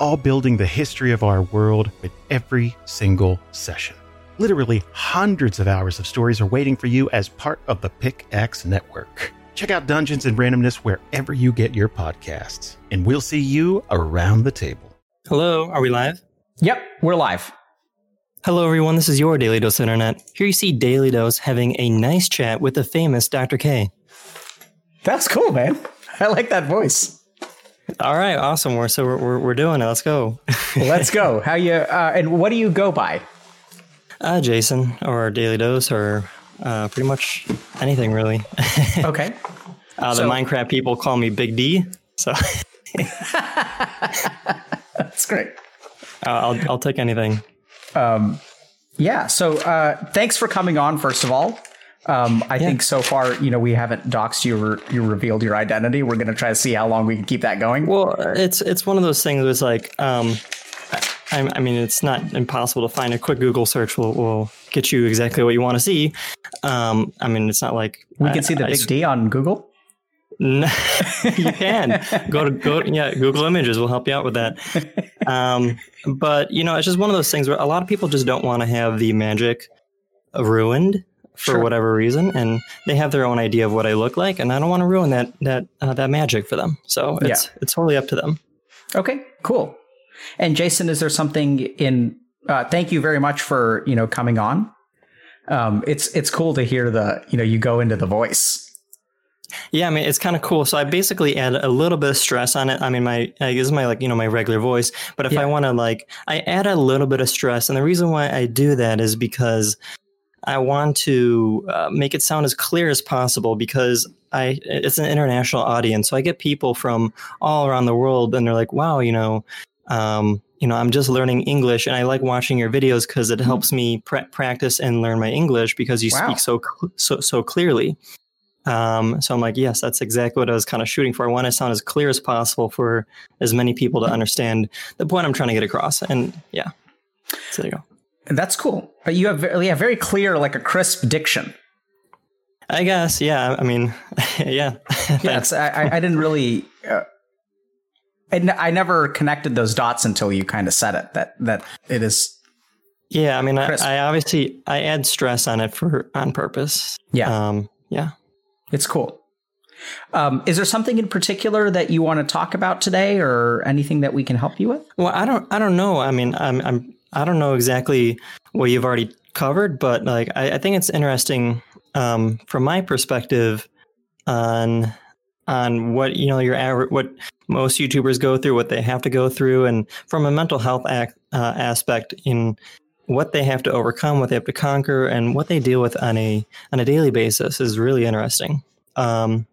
all building the history of our world with every single session. Literally hundreds of hours of stories are waiting for you as part of the Pickaxe Network. Check out Dungeons and Randomness wherever you get your podcasts, and we'll see you around the table. Hello, are we live? Yep, we're live. Hello, everyone. This is your Daily Dose Internet. Here you see Daily Dose having a nice chat with the famous Dr. K. That's cool, man. I like that voice. All right, awesome. We're so we're, we're, we're doing it. Let's go. Let's go. How you? Uh, and what do you go by? Uh, Jason or Daily Dose or uh, pretty much anything really. Okay. uh, the So- Minecraft people call me Big D, so That's great. uh, I'll I'll take anything. Um, Yeah. So uh, thanks for coming on. First of all, um, I think so far, you know, we haven't doxed you or you revealed your identity. We're gonna try to see how long we can keep that going. Well, it's it's one of those things. It's like um, I, I mean, it's not impossible to find. A quick Google search will, will get you exactly what you want to see. Um, I mean, it's not like we I- can see the I big D on Google. You can go to go yeah Google Images will help you out with that. Um, but you know, it's just one of those things where a lot of people just don't want to have the magic ruined for Sure. whatever reason, and they have their own idea of what I look like, and I don't want to ruin that that uh, that magic for them. So it's it's totally up to them. Okay. Cool. And Jason, is there something in? Uh, thank you very much for you know coming on. Um, it's it's cool to hear the you know you go into the voice. Yeah, I mean it's kind of cool. So I basically add a little bit of stress on it. I mean, my I this is my like you know my regular voice, but if Yeah. I want to like, I add a little bit of stress, and the reason why I do that is because I want to uh, make it sound as clear as possible because I it's an international audience, so I get people from all around the world, and they're like, wow, you know. Um, you know, I'm just learning English, and I like watching your videos because it helps me pra- practice and learn my English because you Wow. speak so so so clearly. Um, so I'm like, yes, that's exactly what I was kind of shooting for. I want to sound as clear as possible for as many people to understand the point I'm trying to get across. And yeah, so there you go. That's cool. But you have very, yeah, very clear, like a crisp diction. I guess, yeah. I mean, yeah. Yeah, it's, I, I- I didn't really. Uh, I, n- I never connected those dots until you kind of said it. That that it is. yeah. I mean, I, I obviously I add stress on it for on purpose. Yeah, Um, yeah. it's cool. Um, is there something in particular that you want to talk about today, or anything that we can help you with? Well, I don't, I don't know. I mean, I'm, I'm, I don't know exactly what you've already covered, but like, I, I think it's interesting um, from my perspective on on what you know your average, what most YouTubers go through, what they have to go through, and from a mental health act, uh, aspect in what they have to overcome, what they have to conquer, and what they deal with on a on a daily basis is really interesting. Um,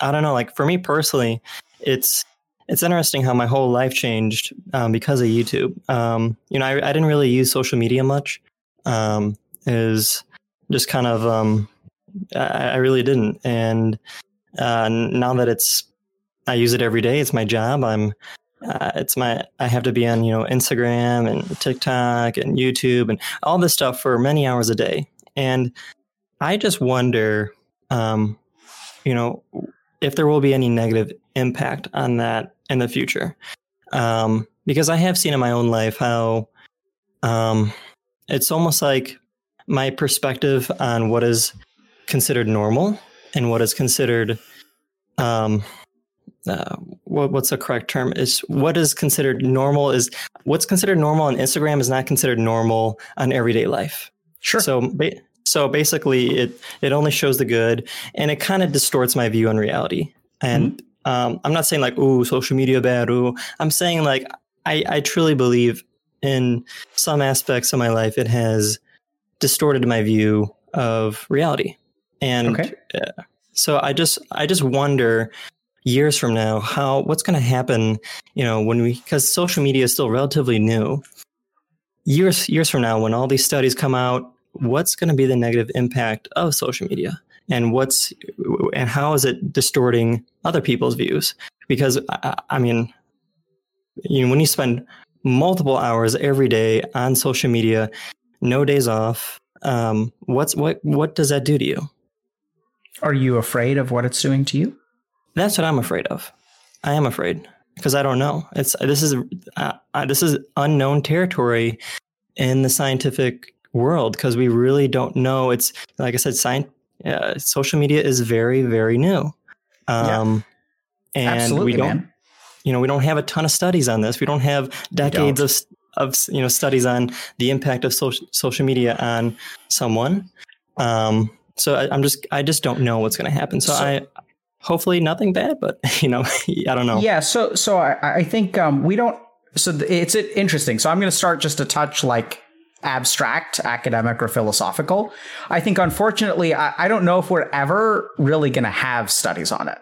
I don't know, like for me personally, it's it's interesting how my whole life changed um, because of YouTube. Um, you know, I, I didn't really use social media much. Um, is just kind of um, I, I really didn't, and uh, now that it's I use it every day. It's my job. I'm uh, it's my I have to be on you know Instagram and TikTok and YouTube and all this stuff for many hours a day, and I just wonder, um, you know, if there will be any negative impact on that in the future. Um, because I have seen in my own life how um, it's almost like my perspective on what is considered normal and what is considered um, uh, what, what's the correct term is what is considered normal is what's considered normal on Instagram is not considered normal on everyday life. Sure. So, so basically, it it only shows the good, and it kind of distorts my view on reality. And um, I'm not saying like, "Ooh, social media bad." Ooh, I'm saying like, I I truly believe in some aspects of my life, it has distorted my view of reality. And Okay. uh, so I just I just wonder, years from now, how what's going to happen? You know, when we because social media is still relatively new. Years years from now, when all these studies come out, what's going to be the negative impact of social media, and what's and how is it distorting other people's views? Because I, I mean, you know, when you spend multiple hours every day on social media, no days off, um, what's what what does that do to you? Are you afraid of what it's doing to you? That's what I'm afraid of. I am afraid because I don't know. It's this is uh, uh, this is unknown territory in the scientific world because we really don't know. It's like I said, science, uh, social media is very very new, um, yeah. and Absolutely, we don't. Man. You know, we don't have a ton of studies on this. We don't have decades don't. of of you know studies on the impact of social social media on someone. Um, so I, am just I just don't know what's going to happen. So, so, I hopefully nothing bad, but you know I don't know. Yeah. So so I, I think um, we don't. So it's interesting. So I'm going to start just a touch like abstract, academic, or philosophical. I think unfortunately I, I don't know if we're ever really going to have studies on it.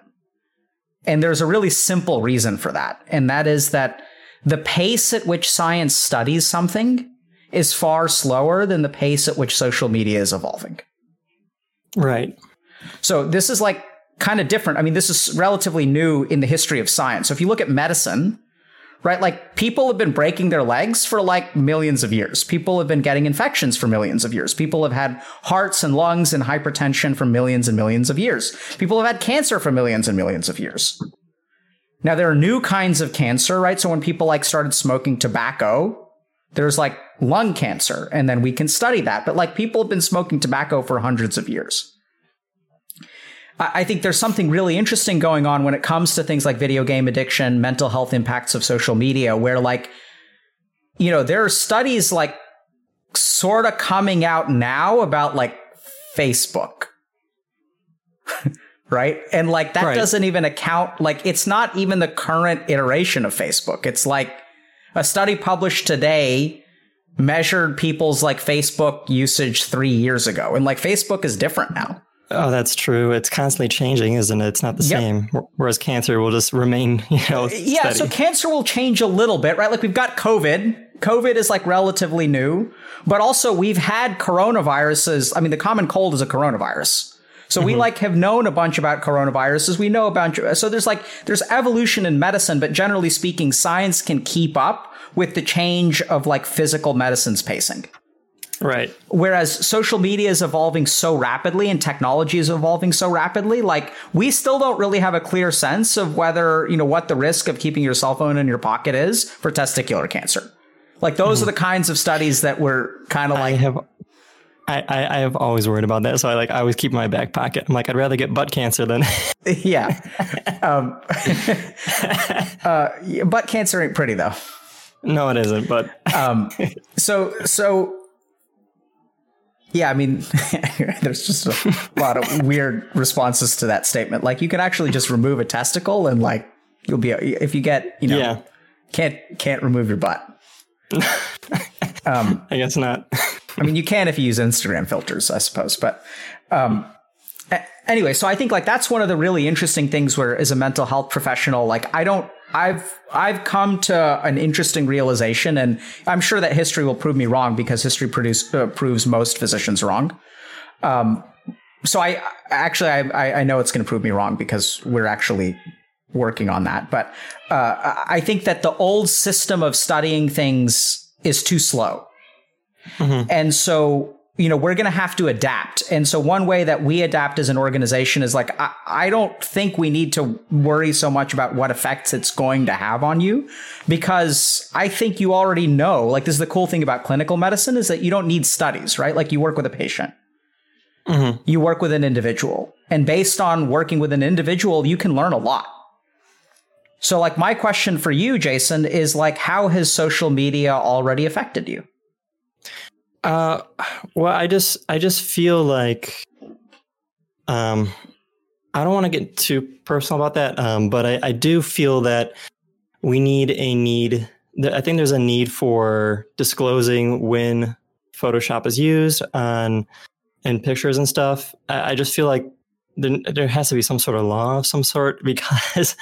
And there's a really simple reason for that, and that is that the pace at which science studies something is far slower than the pace at which social media is evolving. Right. So this is like kind of different. I mean, this is relatively new in the history of science. So if you look at medicine, right, like people have been breaking their legs for like millions of years. People have been getting infections for millions of years. People have had hearts and lungs and hypertension for millions and millions of years. People have had cancer for millions and millions of years. Now there are new kinds of cancer, right? So when people like started smoking tobacco, there's like lung cancer, and then we can study that. But like people have been smoking tobacco for hundreds of years. I think there's something really interesting going on when it comes to things like video game addiction, mental health impacts of social media, where like, you know, there are studies like sort of coming out now about like Facebook. right? And like that right. doesn't even account, like, it's not even the current iteration of Facebook. It's like a study published today measured people's like Facebook usage three years ago. And like Facebook is different now. Oh, that's true. It's constantly changing, isn't it? It's not the yep. same. Whereas cancer will just remain, you know. Yeah, steady. so cancer will change a little bit, right? Like we've got COVID. COVID is like relatively new, but also we've had coronaviruses. I mean, the common cold is a coronavirus. So mm-hmm. we like have known a bunch about coronaviruses. We know about so there's like there's evolution in medicine, but generally speaking, science can keep up with the change of like physical medicine's pacing. Right. Whereas social media is evolving so rapidly and technology is evolving so rapidly, like we still don't really have a clear sense of whether, you know, what the risk of keeping your cell phone in your pocket is for testicular cancer. Like those mm-hmm. are the kinds of studies that we're kind of like I have I, I, I have always worried about that. So I like I always keep my back pocket. I'm like, I'd rather get butt cancer than Yeah. um, uh, butt cancer ain't pretty though. No, it isn't, but um, so so yeah, I mean, there's just a lot of weird responses to that statement. Like, you can actually just remove a testicle, and like, you'll be if you get, you know, yeah. can't can't remove your butt. um, I guess not. I mean, you can if you use Instagram filters, I suppose. But um, anyway, so I think like that's one of the really interesting things where, as a mental health professional, like I don't I've I've come to an interesting realization, and I'm sure that history will prove me wrong because history produce, uh, proves most physicians wrong. Um, so I actually I, I know it's going to prove me wrong because we're actually working on that. But uh, I think that the old system of studying things is too slow, mm-hmm. and so you know, we're going to have to adapt. And so one way that we adapt as an organization is like, I, I, don't think we need to worry so much about what effects it's going to have on you because I think you already know, like this is the cool thing about clinical medicine is that you don't need studies, right? Like you work with a patient. Mm-hmm. You work with an individual. And based on working with an individual, you can learn a lot. So like my question for you, Jason, is like, how has social media already affected you? Uh, well, I just I just feel like, um, I don't want to get too personal about that. Um, but I, I do feel that we need a need. I think there's a need for disclosing when Photoshop is used on in pictures and stuff. I, I just feel like there, there has to be some sort of law of some sort because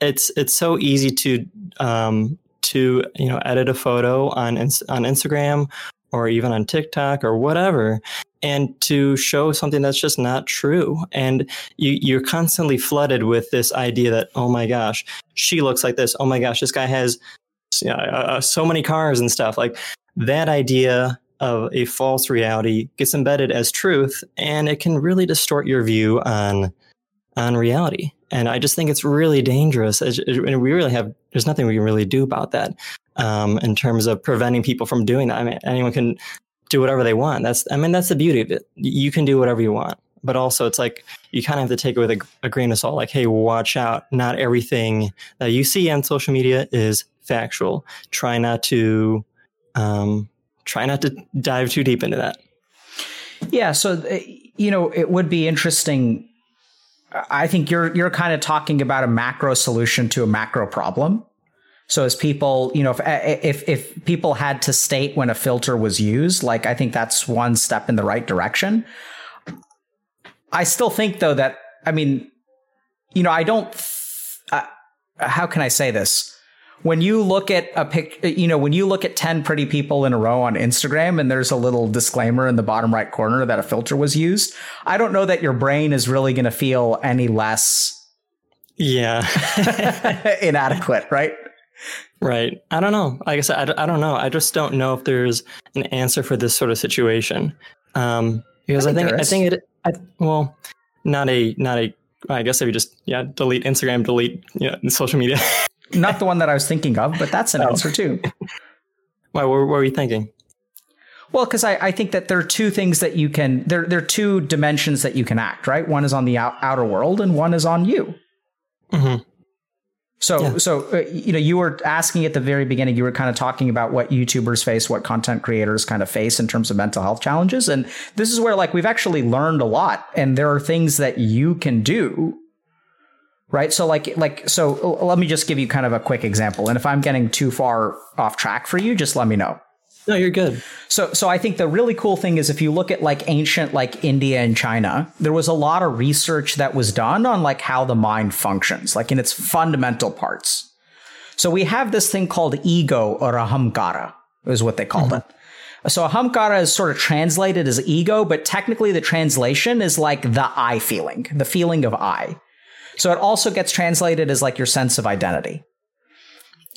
it's it's so easy to um, to you know edit a photo on on Instagram or even on TikTok or whatever and to show something that's just not true. And you you're constantly flooded with this idea that oh my gosh she looks like this. Oh my gosh this guy has you know, uh, so many cars and stuff. Like that idea of a false reality gets embedded as truth and it can really distort your view on on reality. And i just think it's really dangerous. And we really have there's nothing we can really do about that um, in terms of preventing people from doing that. I mean anyone can do whatever they want. That's i mean that's the beauty of it. You can do whatever you want. But also it's like you kind of have to take it with a, a grain of salt. Like hey watch out. Not everything that you see on social media is factual. Try not to um, try not to dive too deep into that. Yeah, so uh, you know, it would be interesting. I think you're you're kind of talking about a macro solution to a macro problem. So as people, you know, if if if people had to state when a filter was used, like I think that's one step in the right direction. I still think though that I mean, you know, I don't. Uh, how can I say this? When you look at a pic, you know, when you look at 10 pretty people in a row on Instagram and there's a little disclaimer in the bottom right corner that a filter was used, I don't know that your brain is really going to feel any less yeah inadequate, right? Right. I don't know. Like I said, I, I don't know. I just don't know if there's an answer for this sort of situation. Um, because I think, I think, I think it, I, well, not a, not a, I guess if you just, yeah, delete Instagram, delete, you know, social media. Not the one that I was thinking of, but that's an oh. answer too. Why? What, what were you thinking? Well, because I, I think that there are two things that you can there there are two dimensions that you can act. Right, one is on the out, outer world, and one is on you. Mm-hmm. So, yeah. so uh, you know, you were asking at the very beginning. You were kind of talking about what YouTubers face, what content creators kind of face in terms of mental health challenges, and this is where like we've actually learned a lot, and there are things that you can do right? So like like so let me just give you kind of a quick example. And if i'm getting too far off track for you just let me know. No you're good. So so i think the really cool thing is if you look at like ancient like india and china there was a lot of research that was done on like how the mind functions like in its fundamental parts. So we have this thing called ego or ahamkara is what they called mm-hmm. it. So ahamkara is sort of translated as ego but technically the translation is like the i feeling the feeling of i so it also gets translated as like your sense of identity.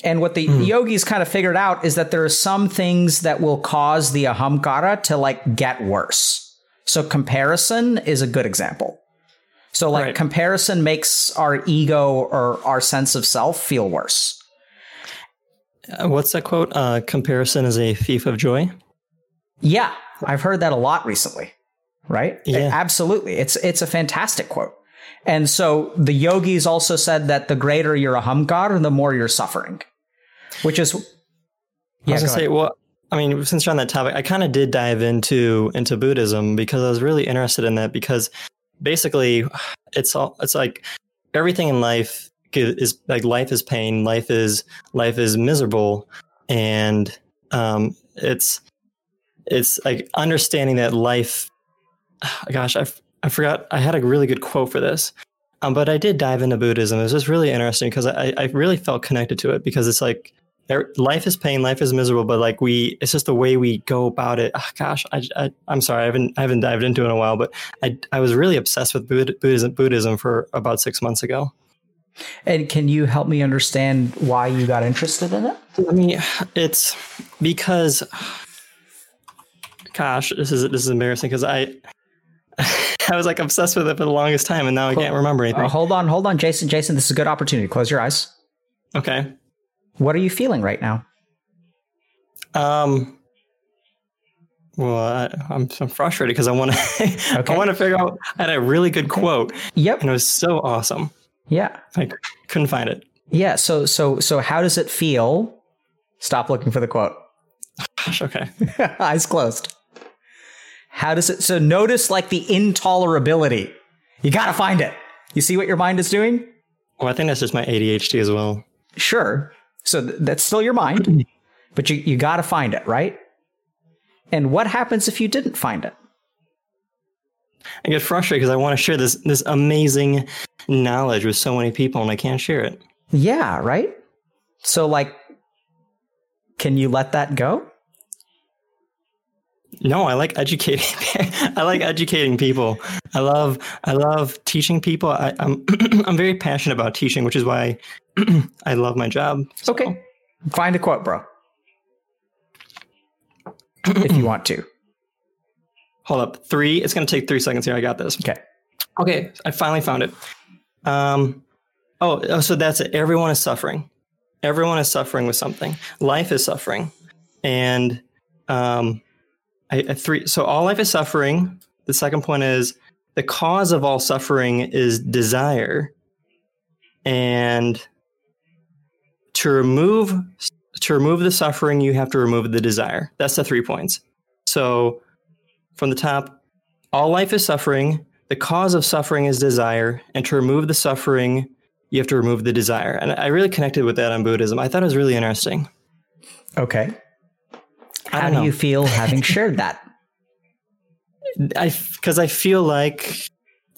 And what the mm. yogis kind of figured out is that there are some things that will cause the ahamkara to like get worse. So comparison is a good example. So like right. comparison makes our ego or our sense of self feel worse. Uh, what's that quote? Uh, comparison is a thief of joy. Yeah, I've heard that a lot recently. Right? Yeah, absolutely. It's it's a fantastic quote. And so the yogis also said that the greater your ahamkar, the more you're suffering, which is. Yeah, I was gonna say, well, I mean, since you're on that topic, I kind of did dive into into Buddhism because I was really interested in that because basically, it's all it's like everything in life is like life is pain, life is life is miserable, and um, it's it's like understanding that life. Gosh, I I forgot. I had a really good quote for this, um, but I did dive into Buddhism. It was just really interesting because I, I really felt connected to it because it's like life is pain, life is miserable, but like we, it's just the way we go about it. Oh, gosh, I, I, am sorry, I haven't, I haven't dived into it in a while, but I, I was really obsessed with Buddhism, Buddhism for about six months ago. And can you help me understand why you got interested in it? I mean, it's because, gosh, this is this is embarrassing because I I was like obsessed with it for the longest time, and now I can't remember anything. Uh, hold on, hold on, Jason. Jason, this is a good opportunity. Close your eyes. Okay. What are you feeling right now? Um. Well, I, am I'm frustrated because I want to okay. I want to figure out. I had a really good quote. Yep, and it was so awesome. Yeah, I couldn't find it. Yeah. So so so how does it feel? Stop looking for the quote. Gosh. Okay. Eyes closed. How does it? So notice like the intolerability. You got to find it. You see what your mind is doing? Well, I think that's just my ADHD as well. Sure. So th- that's still your mind, but you, you got to find it, right? And what happens if you didn't find it? I get frustrated because I want to share this this amazing knowledge with so many people and I can't share it. Yeah, right? So like can you let that go? No, I like educating. I like educating people. I love I love teaching people. I, am I'm, I'm very passionate about teaching, which is why I love my job. So. Okay, find a quote, bro, if you want to. Hold up, three. It's gonna take three seconds here. I got this. Okay. Okay, I finally found it. Um, oh, oh, so that's it. Everyone is suffering. Everyone is suffering with something. Life is suffering, and um Three. So all life is suffering. The second point is the cause of all suffering is desire, and to remove to remove the suffering, you have to remove the desire. That's the three points. So from the top, all life is suffering. The cause of suffering is desire, and to remove the suffering, you have to remove the desire. And I really connected with that on Buddhism. I thought it was really interesting. Okay. How do you feel having shared that? I because I feel like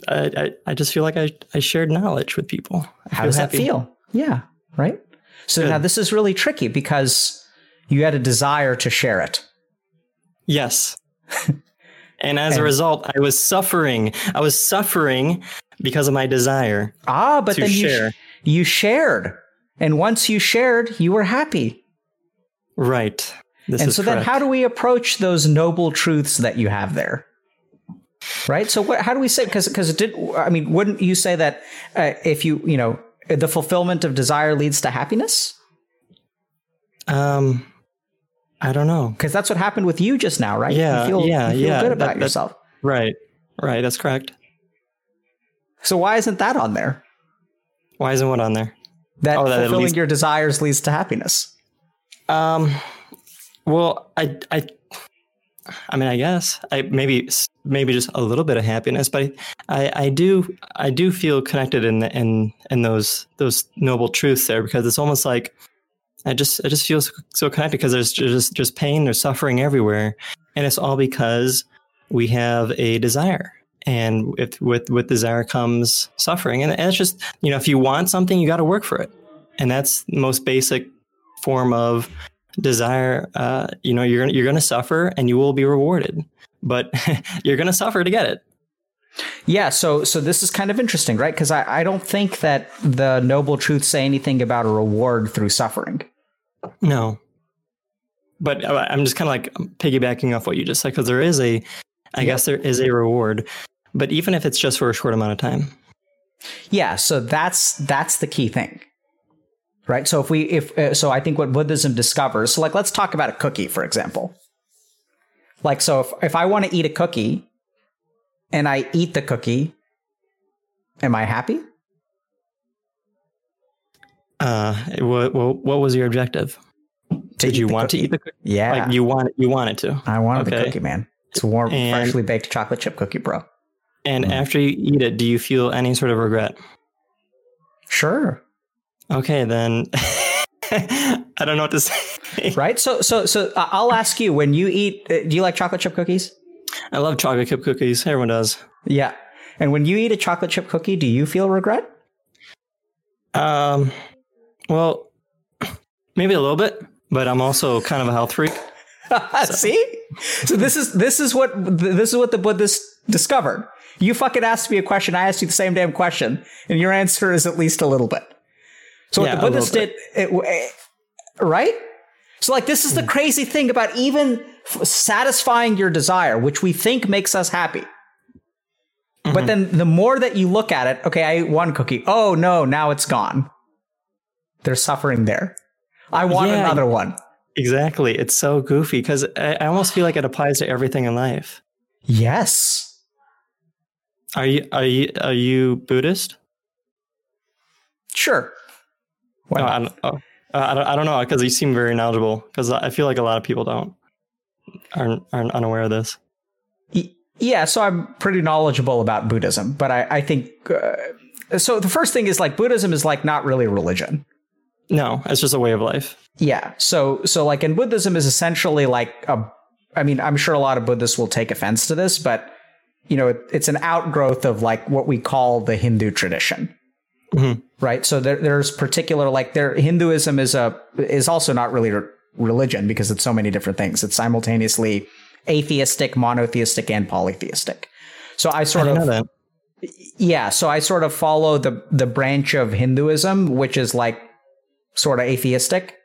I, I, I just feel like I, I shared knowledge with people. I How does happy. that feel? Yeah, right. So Good. now this is really tricky because you had a desire to share it. Yes. and as and, a result, I was suffering. I was suffering because of my desire. Ah, but then share. you sh- you shared, and once you shared, you were happy. Right. This and so correct. then how do we approach those noble truths that you have there? Right. So what, how do we say, cause it did, I mean, wouldn't you say that uh, if you, you know, the fulfillment of desire leads to happiness? Um, I don't know. Cause that's what happened with you just now, right? Yeah. You feel, yeah. You feel yeah. good about that, yourself. Right. Right. That's correct. So why isn't that on there? Why isn't what on there? That, oh, that fulfilling least... your desires leads to happiness. Um, well, I, I, I mean, I guess I maybe maybe just a little bit of happiness, but I, I do I do feel connected in the, in in those those noble truths there because it's almost like I just I just feel so, so connected because there's just just pain, there's suffering everywhere, and it's all because we have a desire, and if, with with desire comes suffering, and it's just you know if you want something, you got to work for it, and that's the most basic form of desire, uh, you know, you're you're going to suffer and you will be rewarded, but you're going to suffer to get it. Yeah, so so this is kind of interesting, right? Because I, I don't think that the noble truths say anything about a reward through suffering. No, but uh, I'm just kind of like piggybacking off what you just said because there is a, I guess there is a reward, but even if it's just for a short amount of time. Yeah, so that's that's the key thing right? So if we if uh, so, I think what Buddhism discovers. So like, let's talk about a cookie, for example. Like, so if if I want to eat a cookie, and I eat the cookie, am I happy? Uh, what what was your objective? Did you want cookie. to eat the cookie? Yeah, like you want you wanted to. I wanted okay. the cookie, man. It's a warm, and, freshly baked chocolate chip cookie, bro. And mm. after you eat it, do you feel any sort of regret? Sure. Okay, then I don't know what to say. Right? So, so, so I'll ask you: When you eat, uh, do you like chocolate chip cookies? I love chocolate chip cookies. Everyone does. Yeah. And when you eat a chocolate chip cookie, do you feel regret? Um, well, maybe a little bit, but I'm also kind of a health freak. So. See, so this is this is what this is what the Buddhists discovered. You fucking asked me a question. I asked you the same damn question, and your answer is at least a little bit. So yeah, what the Buddhists did, it, it, right? So like this is the mm. crazy thing about even satisfying your desire, which we think makes us happy. Mm-hmm. But then the more that you look at it, okay, I ate one cookie. Oh no, now it's gone. There's suffering there. I want yeah, another one. Exactly. It's so goofy because I, I almost feel like it applies to everything in life. Yes. Are you are you are you Buddhist? Sure. Why no, I don't, oh, I don't, I don't know because you seem very knowledgeable. Because I feel like a lot of people don't aren't aren't unaware of this. Yeah, so I'm pretty knowledgeable about Buddhism, but I, I think uh, so. The first thing is like Buddhism is like not really a religion. No, it's just a way of life. Yeah. So so like in Buddhism is essentially like a. I mean, I'm sure a lot of Buddhists will take offense to this, but you know, it, it's an outgrowth of like what we call the Hindu tradition. Mhm. Right. So there, there's particular like there Hinduism is a is also not really a religion because it's so many different things. It's simultaneously atheistic, monotheistic, and polytheistic. So I I sort didn't of yeah, so I sort of follow the the branch of Hinduism which is like sort of atheistic,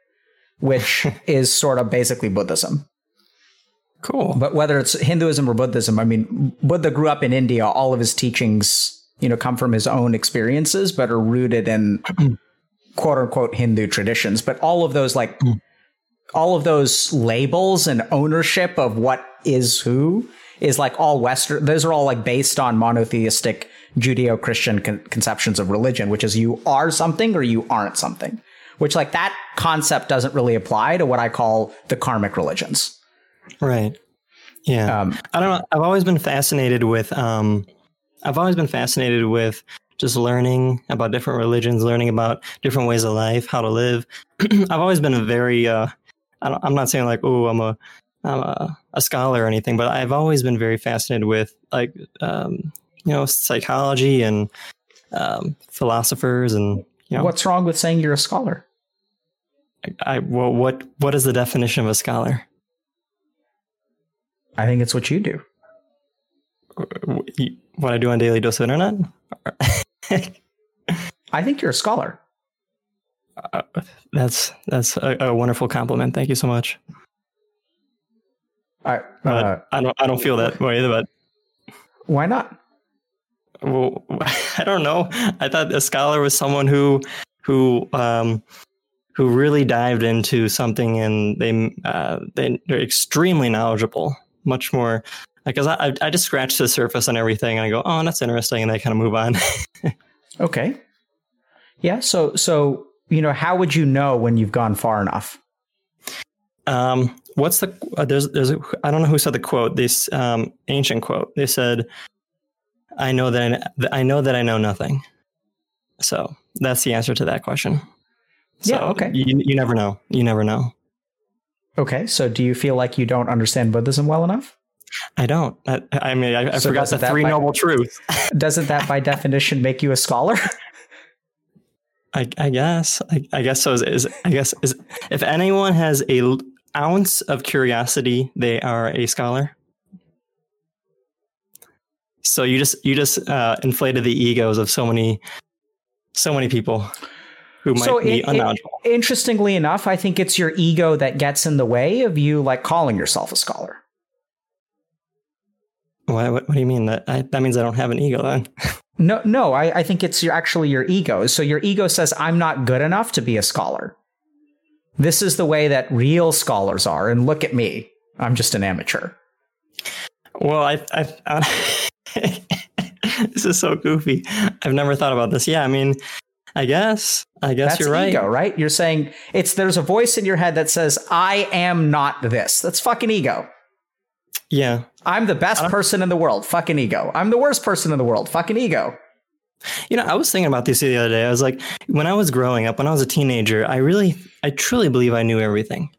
which is sort of basically Buddhism. Cool. But whether it's Hinduism or Buddhism, I mean, Buddha grew up in India. All of his teachings, you know, come from his own experiences, but are rooted in quote unquote Hindu traditions. But all of those, like, all of those labels and ownership of what is who is like all Western. Those are all like based on monotheistic Judeo Christian con- conceptions of religion, which is you are something or you aren't something. Which, like, that concept doesn't really apply to what I call the karmic religions. Right. Yeah. Um, I don't know. I've always been fascinated with um I've always been fascinated with just learning about different religions, learning about different ways of life, how to live. I've always been a very uh I don't, I'm not saying like, oh, I'm a I'm a, a scholar or anything, but I've always been very fascinated with like um you know, psychology and um philosophers and you know What's wrong with saying you're a scholar? I well what what is the definition of a scholar? I think it's what you do. What I do on daily dose of internet? I think you're a scholar. Uh, that's that's a, a wonderful compliment. Thank you so much. I, uh, I don't I don't feel that way. But why not? well, I don't know. I thought a scholar was someone who who um, who really dived into something and they uh, they they're extremely knowledgeable. Much more because I I- I just scratch the surface on everything and I go, oh, that's interesting, and I kind of move on. Okay. Yeah. So, so you know, how would you know when you've gone far enough? Um, what's the uh, there's there's a, I don't know who said the quote this um, ancient quote. They said, "I know that I, I know that I know nothing." So that's the answer to that question. Yeah, okay. You you never know. You never know. Okay. So, do you feel like you don't understand Buddhism well enough? I don't. I, I mean, I, I So forgot the three might- noble truths. Doesn't that, by definition, make you a scholar? I, I guess. I, I guess so. Is, is I guess is if anyone has a l- ounce of curiosity, they are a scholar. So you just you just uh, inflated the egos of so many so many people who might So be it- it- Interestingly enough, I think it's your ego that gets in the way of you, like calling yourself a scholar. Why, what, what do you mean that? I, that means I don't have an ego then. No, no, I, I think it's your, actually your ego. So your ego says, I'm not good enough to be a scholar. This is the way that real scholars are. And look at me. I'm just an amateur. Well, I, I, I this is so goofy. I've never thought about this. Yeah, I mean, I guess I guess That's you're right. ego, right? You're saying it's there's a voice in your head that says, I am not this. That's fucking ego. Yeah, I'm the best person in the world. Fucking ego. I'm the worst person in the world. Fucking ego. You know, I was thinking about this the other day. I was like, when I was growing up, when I was a teenager, I really, I truly believe I knew everything.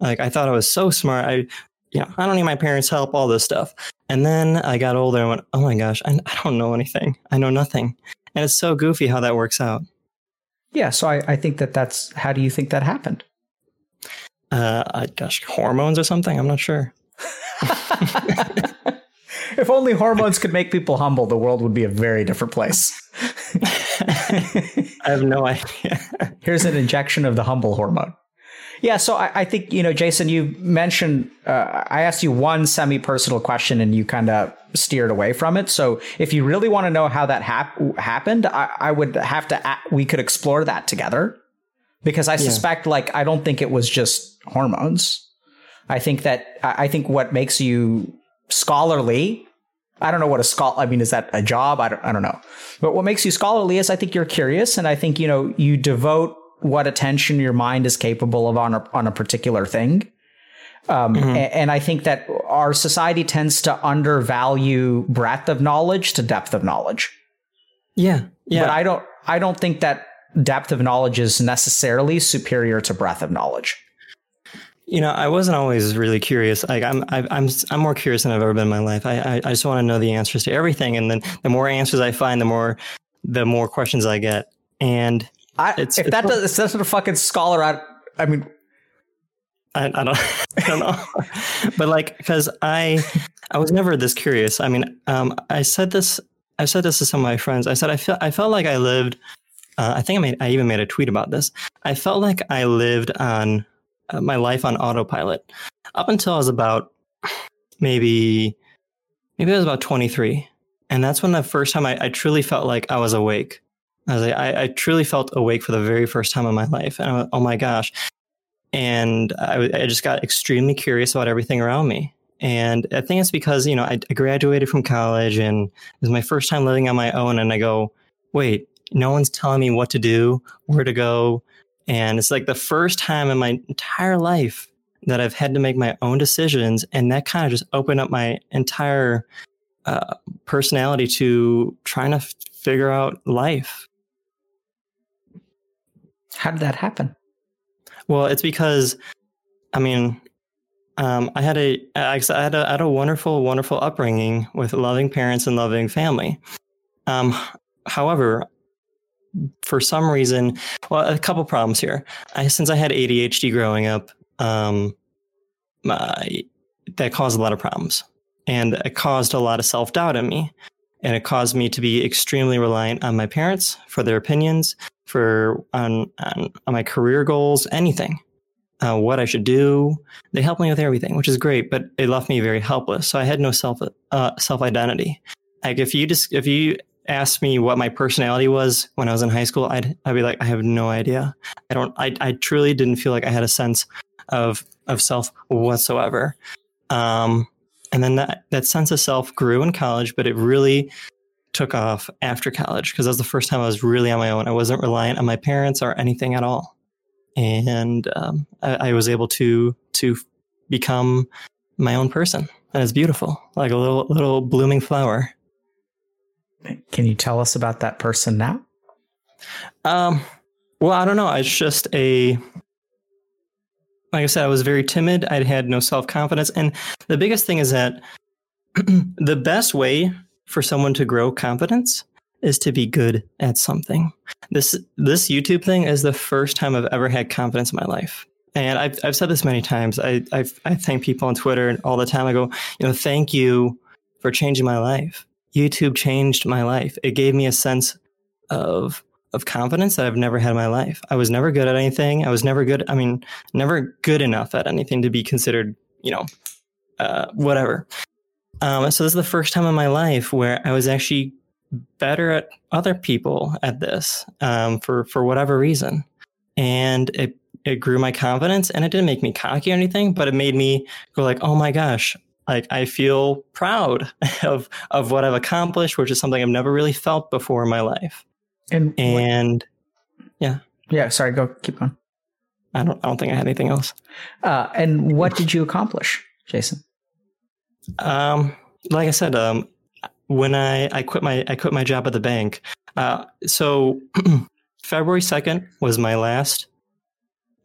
Like, I thought I was so smart. I, you know, I don't need my parents' help, all this stuff. And then I got older and went, oh my gosh, I, I don't know anything. I know nothing. And it's so goofy how that works out. Yeah. So I, I think that that's how do you think that happened? Uh, I, gosh, hormones or something? I'm not sure. if only hormones could make people humble, the world would be a very different place. I have no idea. Here's an injection of the humble hormone. Yeah, so I, I think you know, Jason. You mentioned uh, I asked you one semi-personal question, and you kind of steered away from it. So, if you really want to know how that hap- happened, I, I would have to. a- We could explore that together, because I suspect, like, I don't think it was just hormones. I think that I think what makes you scholarly. I don't know what a scholar. I mean, is that a job? I don't. I don't know. But what makes you scholarly is I think you're curious, and I think you know you devote what attention your mind is capable of on a on a particular thing. Um, a- and, I think that our society tends to undervalue breadth of knowledge to depth of knowledge. Yeah. Yeah. But I don't. I don't think that depth of knowledge is necessarily superior to breadth of knowledge. You know, I wasn't always really curious. Like I'm, I, I'm, I'm more curious than I've ever been in my life. I, I, I just want to know the answers to everything, and then the more answers I find, the more, the more questions I get. And I, It's- if it's that does, if that's what a fucking scholar out. I mean, I, I don't, I don't know, but like, because I, I was never this curious. I mean, um, I said this, I said this to some of my friends. I said I felt, I felt like I lived. Uh, I think I made, I even made a tweet about this. I felt like I lived on Uh, my life on autopilot. Up until I was about maybe, maybe I was about twenty three, and that's when the first time I, I truly felt like I was awake. I was like, I, I truly felt awake for the very first time in my life, and I oh my gosh, and I just got extremely curious about everything around me. And I think it's because you know I, I graduated from college and it was my first time living on my own, and I go, wait, no one's telling me what to do, where to go, and it's like the first time in my entire life that I've had to make my own decisions, and that kind of just opened up my entire uh, personality to trying to f- figure out life. how did that happen? Well, it's because, I mean, um, I had a I I had a I had a wonderful wonderful upbringing with loving parents and loving family. Um, however, for some reason, well, a couple problems here. I since I had ADHD growing up, um, my, that caused a lot of problems, and it caused a lot of self doubt in me, and it caused me to be extremely reliant on my parents for their opinions, for on on, on my career goals, anything, uh, what I should do. They helped me with everything, which is great, but it left me very helpless. So I had no self uh, self identity. Like if you just if you asked me what my personality was when I was in high school, I'd I'd be like, I have no idea. I don't. I I truly didn't feel like I had a sense of of self whatsoever. Um, and then that that sense of self grew in college, but it really took off after college because that was the first time I was really on my own. I wasn't reliant on my parents or anything at all, and um, I, I was able to to become my own person, and it's beautiful, like a little little blooming flower. Can you tell us about that person now? Um, well, I don't know. It's just a like I said, I was very timid. I had no self confidence, and the biggest thing is that the best way for someone to grow confidence is to be good at something. This this YouTube thing is the first time I've ever had confidence in my life. And I've I've said this many times. I I've, I thank people on Twitter all the time. I go, you know, thank you for changing my life. YouTube changed my life. It gave me a sense of of confidence that I've never had in my life. I was never good at anything. I was never good. I mean, never good enough at anything to be considered, you know, uh, whatever. Um, so this is the first time in my life where I was actually better at other people at this um, for for whatever reason, and it it grew my confidence. And it didn't make me cocky or anything, but it made me go like, oh my gosh, like I feel proud of of what I've accomplished, which is something I've never really felt before in my life. And, what- And yeah, sorry, go keep going. I don't I don't think I had anything else. Uh, and what did you accomplish, Jason? Um, like I said, um, when I, I quit my I quit my job at the bank. Uh, so February second was my last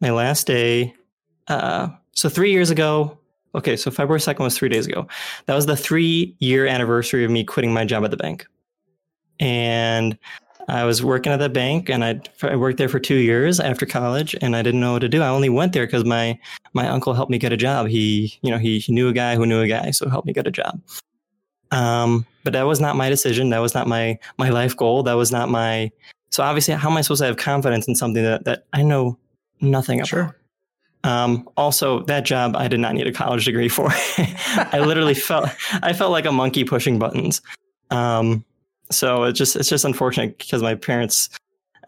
my last day. Uh, so three years ago. Okay, so February second was three days ago. That was the three year anniversary of me quitting my job at the bank, and I was working at the bank, and I I worked there for two years after college, and I didn't know what to do. I only went there because my my uncle helped me get a job. He, you know, he, he knew a guy who knew a guy, so helped me get a job. Um, but that was not my decision. That was not my my life goal. That was not my. So obviously, how am I supposed to have confidence in something that that I know nothing about? Sure. Um, also, that job I did not need a college degree for. I literally felt I felt like a monkey pushing buttons. Um, so it's just it's just unfortunate because my parents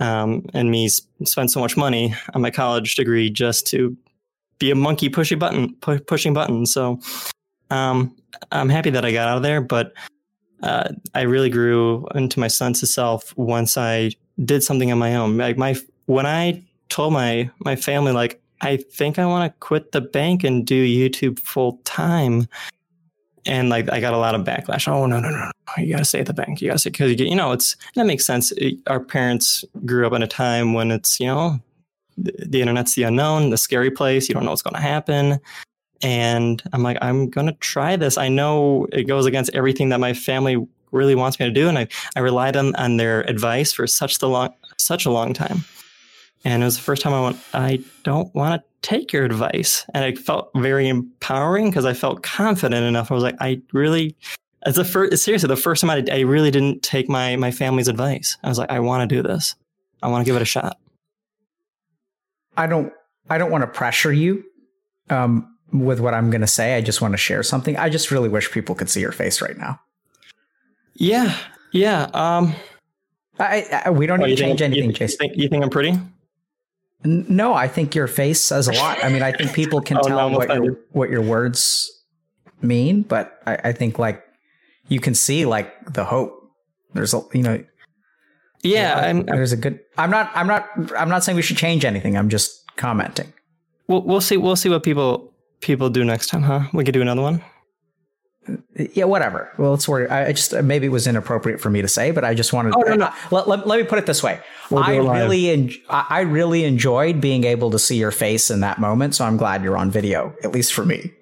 um, and me spent so much money on my college degree just to be a monkey pushing button pu- pushing buttons. So um, I'm happy that I got out of there, but uh, I really grew into my sense of self once I did something on my own. Like my when I told my my family like I think I want to quit the bank and do YouTube full time. And like I got a lot of backlash. Oh no no no! no. You got to stay at the bank. You got to stay because you know it's that makes sense. It- our parents grew up in a time when it's you know the, the internet's the unknown, the scary place. You don't know what's going to happen. And I'm like, I'm to try this. I know it goes against everything that my family really wants me to do. And I, I relied on, on their advice for such the long, such a long time. And it was the first time I went, I don't want to take your advice. And it felt very empowering because I felt confident enough. I was like, I really, as the first, seriously, the first time I, I really didn't take my, my family's advice. I was like, I want to do this. I want to give it a shot. I don't, I don't want to pressure you um, with what I'm going to say. I just want to share something. I just really wish people could see your face right now. Yeah. Yeah. Um, I, I we don't need to change think, anything, you, Jason. You think, you think I'm pretty? No, I think your face says a lot. I mean, I think people can Oh, tell no, what I'm your, what your words mean, but I, I think like you can see like the hope. There's a you know Yeah. I'm, I'm, there's a good. I'm not I'm not I'm not saying we should change anything. I'm just commenting. we'll, we'll see. We'll see what people people do next time, huh? We could do another one. Yeah, whatever. Well, let's worry. I I just maybe it was inappropriate for me to say, but I just wanted. Oh, no, no. Let, let, let me put it this way. We'll I really en- I I really enjoyed being able to see your face in that moment. So I'm glad you're on video, at least for me.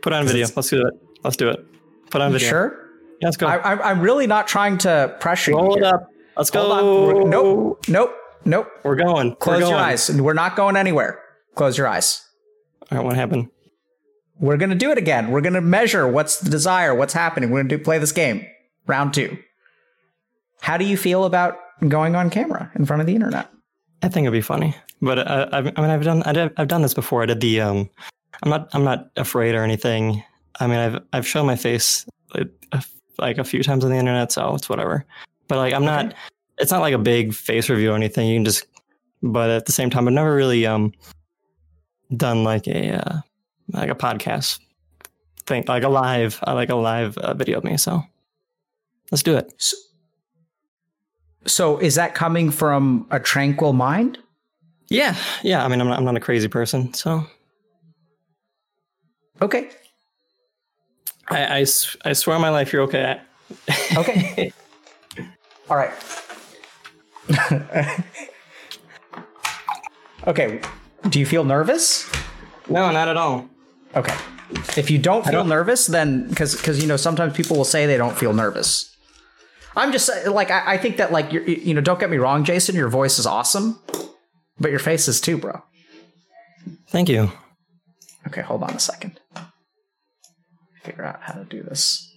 Put on video. Let's do it. Let's do it. Put on You video. sure? Yeah, let's go. I, I'm I'm really not trying to pressure you. Roll it here. up. Let's Hold go. on. Nope. Nope. Nope. We're going. Close We're your going. eyes. We're not going anywhere. Close your eyes. All right, what happened? We're gonna do it again. We're gonna measure what's the desire, what's happening. We're gonna do play this game. Round two. How do you feel about going on camera in front of the internet? I think it'd be funny, but uh, I, I mean, I've done I I've done this before. I did the um, I'm not I'm not afraid or anything. I mean, I've I've shown my face like a, like a few times on the internet, so it's whatever. But like, I'm not. It's not like a big face reveal or anything. You can just. But at the same time, I've never really um done like a uh, like a podcast thing, like a live, uh, like a live uh, video of me. So let's do it. So, so is that coming from a tranquil mind? Yeah, yeah. I mean, I'm not, I'm not a crazy person, so Okay. I, I, I swear on my life, you're okay. Okay. All right. okay. Do you feel nervous? no, not at all. Okay. If you don't feel don't- nervous, then because because you know sometimes people will say they don't feel nervous. I'm just like I, I think that like you're, you know don't get me wrong, Jason, your voice is awesome, but your face is too, bro. Thank you. Okay, hold on a second. Figure out how to do this.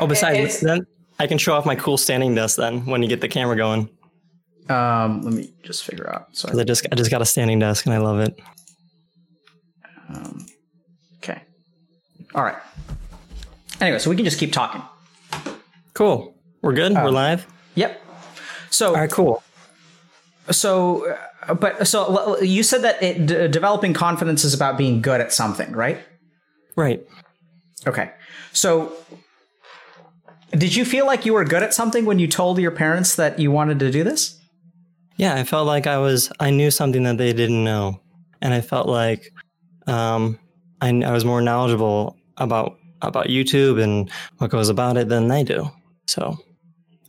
Oh, besides then, I can show off my cool standing desk then when you get the camera going. um, let me just figure out. So I just I just got a standing desk and I love it. Um, okay. All right. Anyway, so we can just keep talking. Cool. We're good. We're live. Yep. So, All right. Cool. so, uh, but so you said that it, d- developing confidence is about being good at something, right? Right. Okay. So, did you feel like you were good at something when you told your parents that you wanted to do this? Yeah, I felt like I was I knew something that they didn't know, and I felt like um, I, I was more knowledgeable about about YouTube and what goes about it than they do. So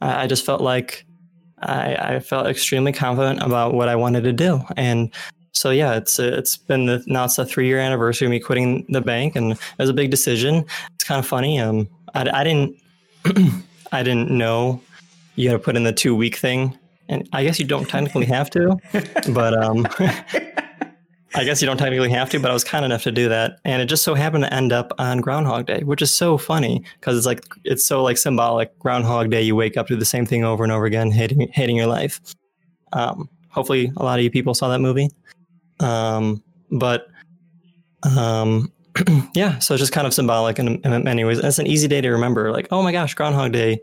I, I just felt like I, I felt extremely confident about what I wanted to do, and so yeah, it's it's been the, now it's a three year anniversary of me quitting the bank, and it was a big decision. It's kind of funny. Um, I, I didn't I didn't know you got to put in the two week thing and I guess you don't technically have to, but um, I guess you don't technically have to. But I was kind enough to do that, and it just so happened to end up on Groundhog Day, which is so funny because it's like it's so like symbolic. Groundhog Day, you wake up do the same thing over and over again, hating hating your life. Um, hopefully, a lot of you people saw that movie. Um, but um, yeah, so it's just kind of symbolic in, in many ways. It's an easy day to remember. Like, oh my gosh, Groundhog Day,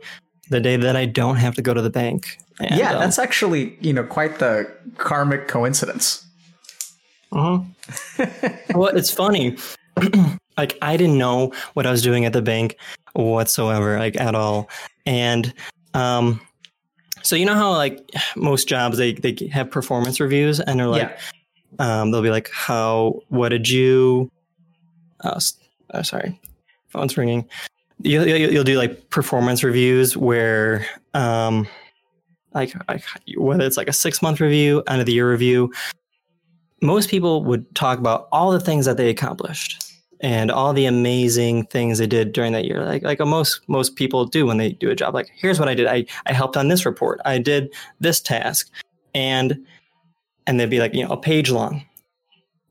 the day that I don't have to go to the bank. And, yeah, um, that's actually you know quite the karmic coincidence. Mhm. well, it's funny. like I didn't know what I was doing at the bank whatsoever, like at all. And um, so you know how like most jobs they they have performance reviews and they're like um, they'll be like how what did you uh, uh, sorry phone's ringing you'll, you'll, you'll do like performance reviews where um like, like whether it's like a six month review, end of the year review, most people would talk about all the things that they accomplished and all the amazing things they did during that year. Like like most most people do when they do a job. Like here's what I did. I I helped on this report. I did this task, and and they'd be like you know a page long.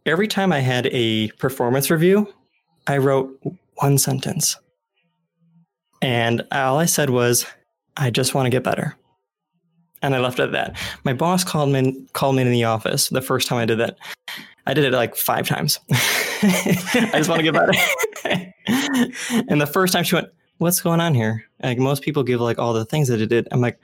Every time I had a performance review, I wrote one sentence, and all I said was, "I just want to get better." And I left it at that. My boss called me called me in the office the first time I did that. I did it like five times. I just want to get better. and the first time she went, "What's going on here?" Like most people give like all the things that it did. I'm like,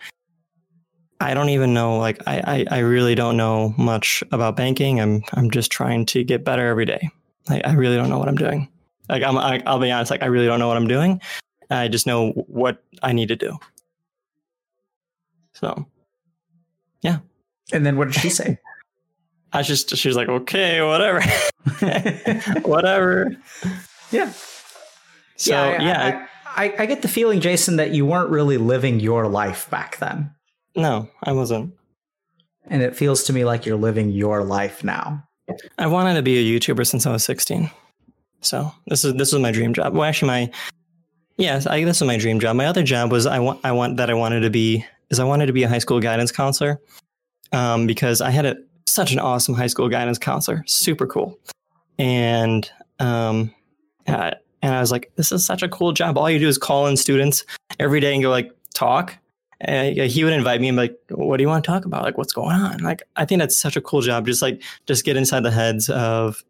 I don't even know. Like I, I, I really don't know much about banking. I'm I'm just trying to get better every day. I, I really don't know what I'm doing. Like I'm I, I'll be honest. Like I really don't know what I'm doing. I just know what I need to do. So yeah. And then what did she say? I just she was like, okay, whatever, whatever. Yeah. So yeah, I, yeah, I, I, I get the feeling, Jason, that you weren't really living your life back then, no, I wasn't. and it feels to me like you're living your life now. I wanted to be a YouTuber since I was 16. So this is this was my dream job. Well, actually, my yes, I, this is my dream job. My other job was I want I want that I wanted to be is I wanted to be a high school guidance counselor um, because I had a such an awesome high school guidance counselor, super cool, and um, and I was like, this is such a cool job. All you do is call in students every day and go like talk. And he would invite me and be like, "What do you want to talk about? Like, what's going on?" Like, I think that's such a cool job. Just like, just get inside the heads of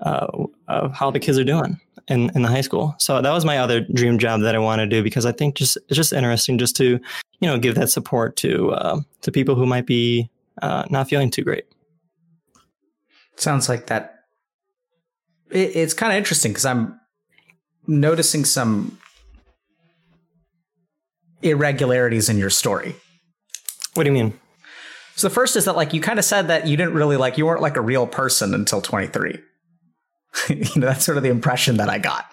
uh, of how the kids are doing in, in the high school. So that was my other dream job that I want to do because I think just it's just interesting just to you know give that support to uh, to people who might be uh, not feeling too great. Sounds like that. It, it's kind of interesting because I'm noticing some irregularities in your story. What do you mean? So the first is that like you kind of said that you didn't really like you weren't like a real person until 23. you know, that's sort of the impression that I got.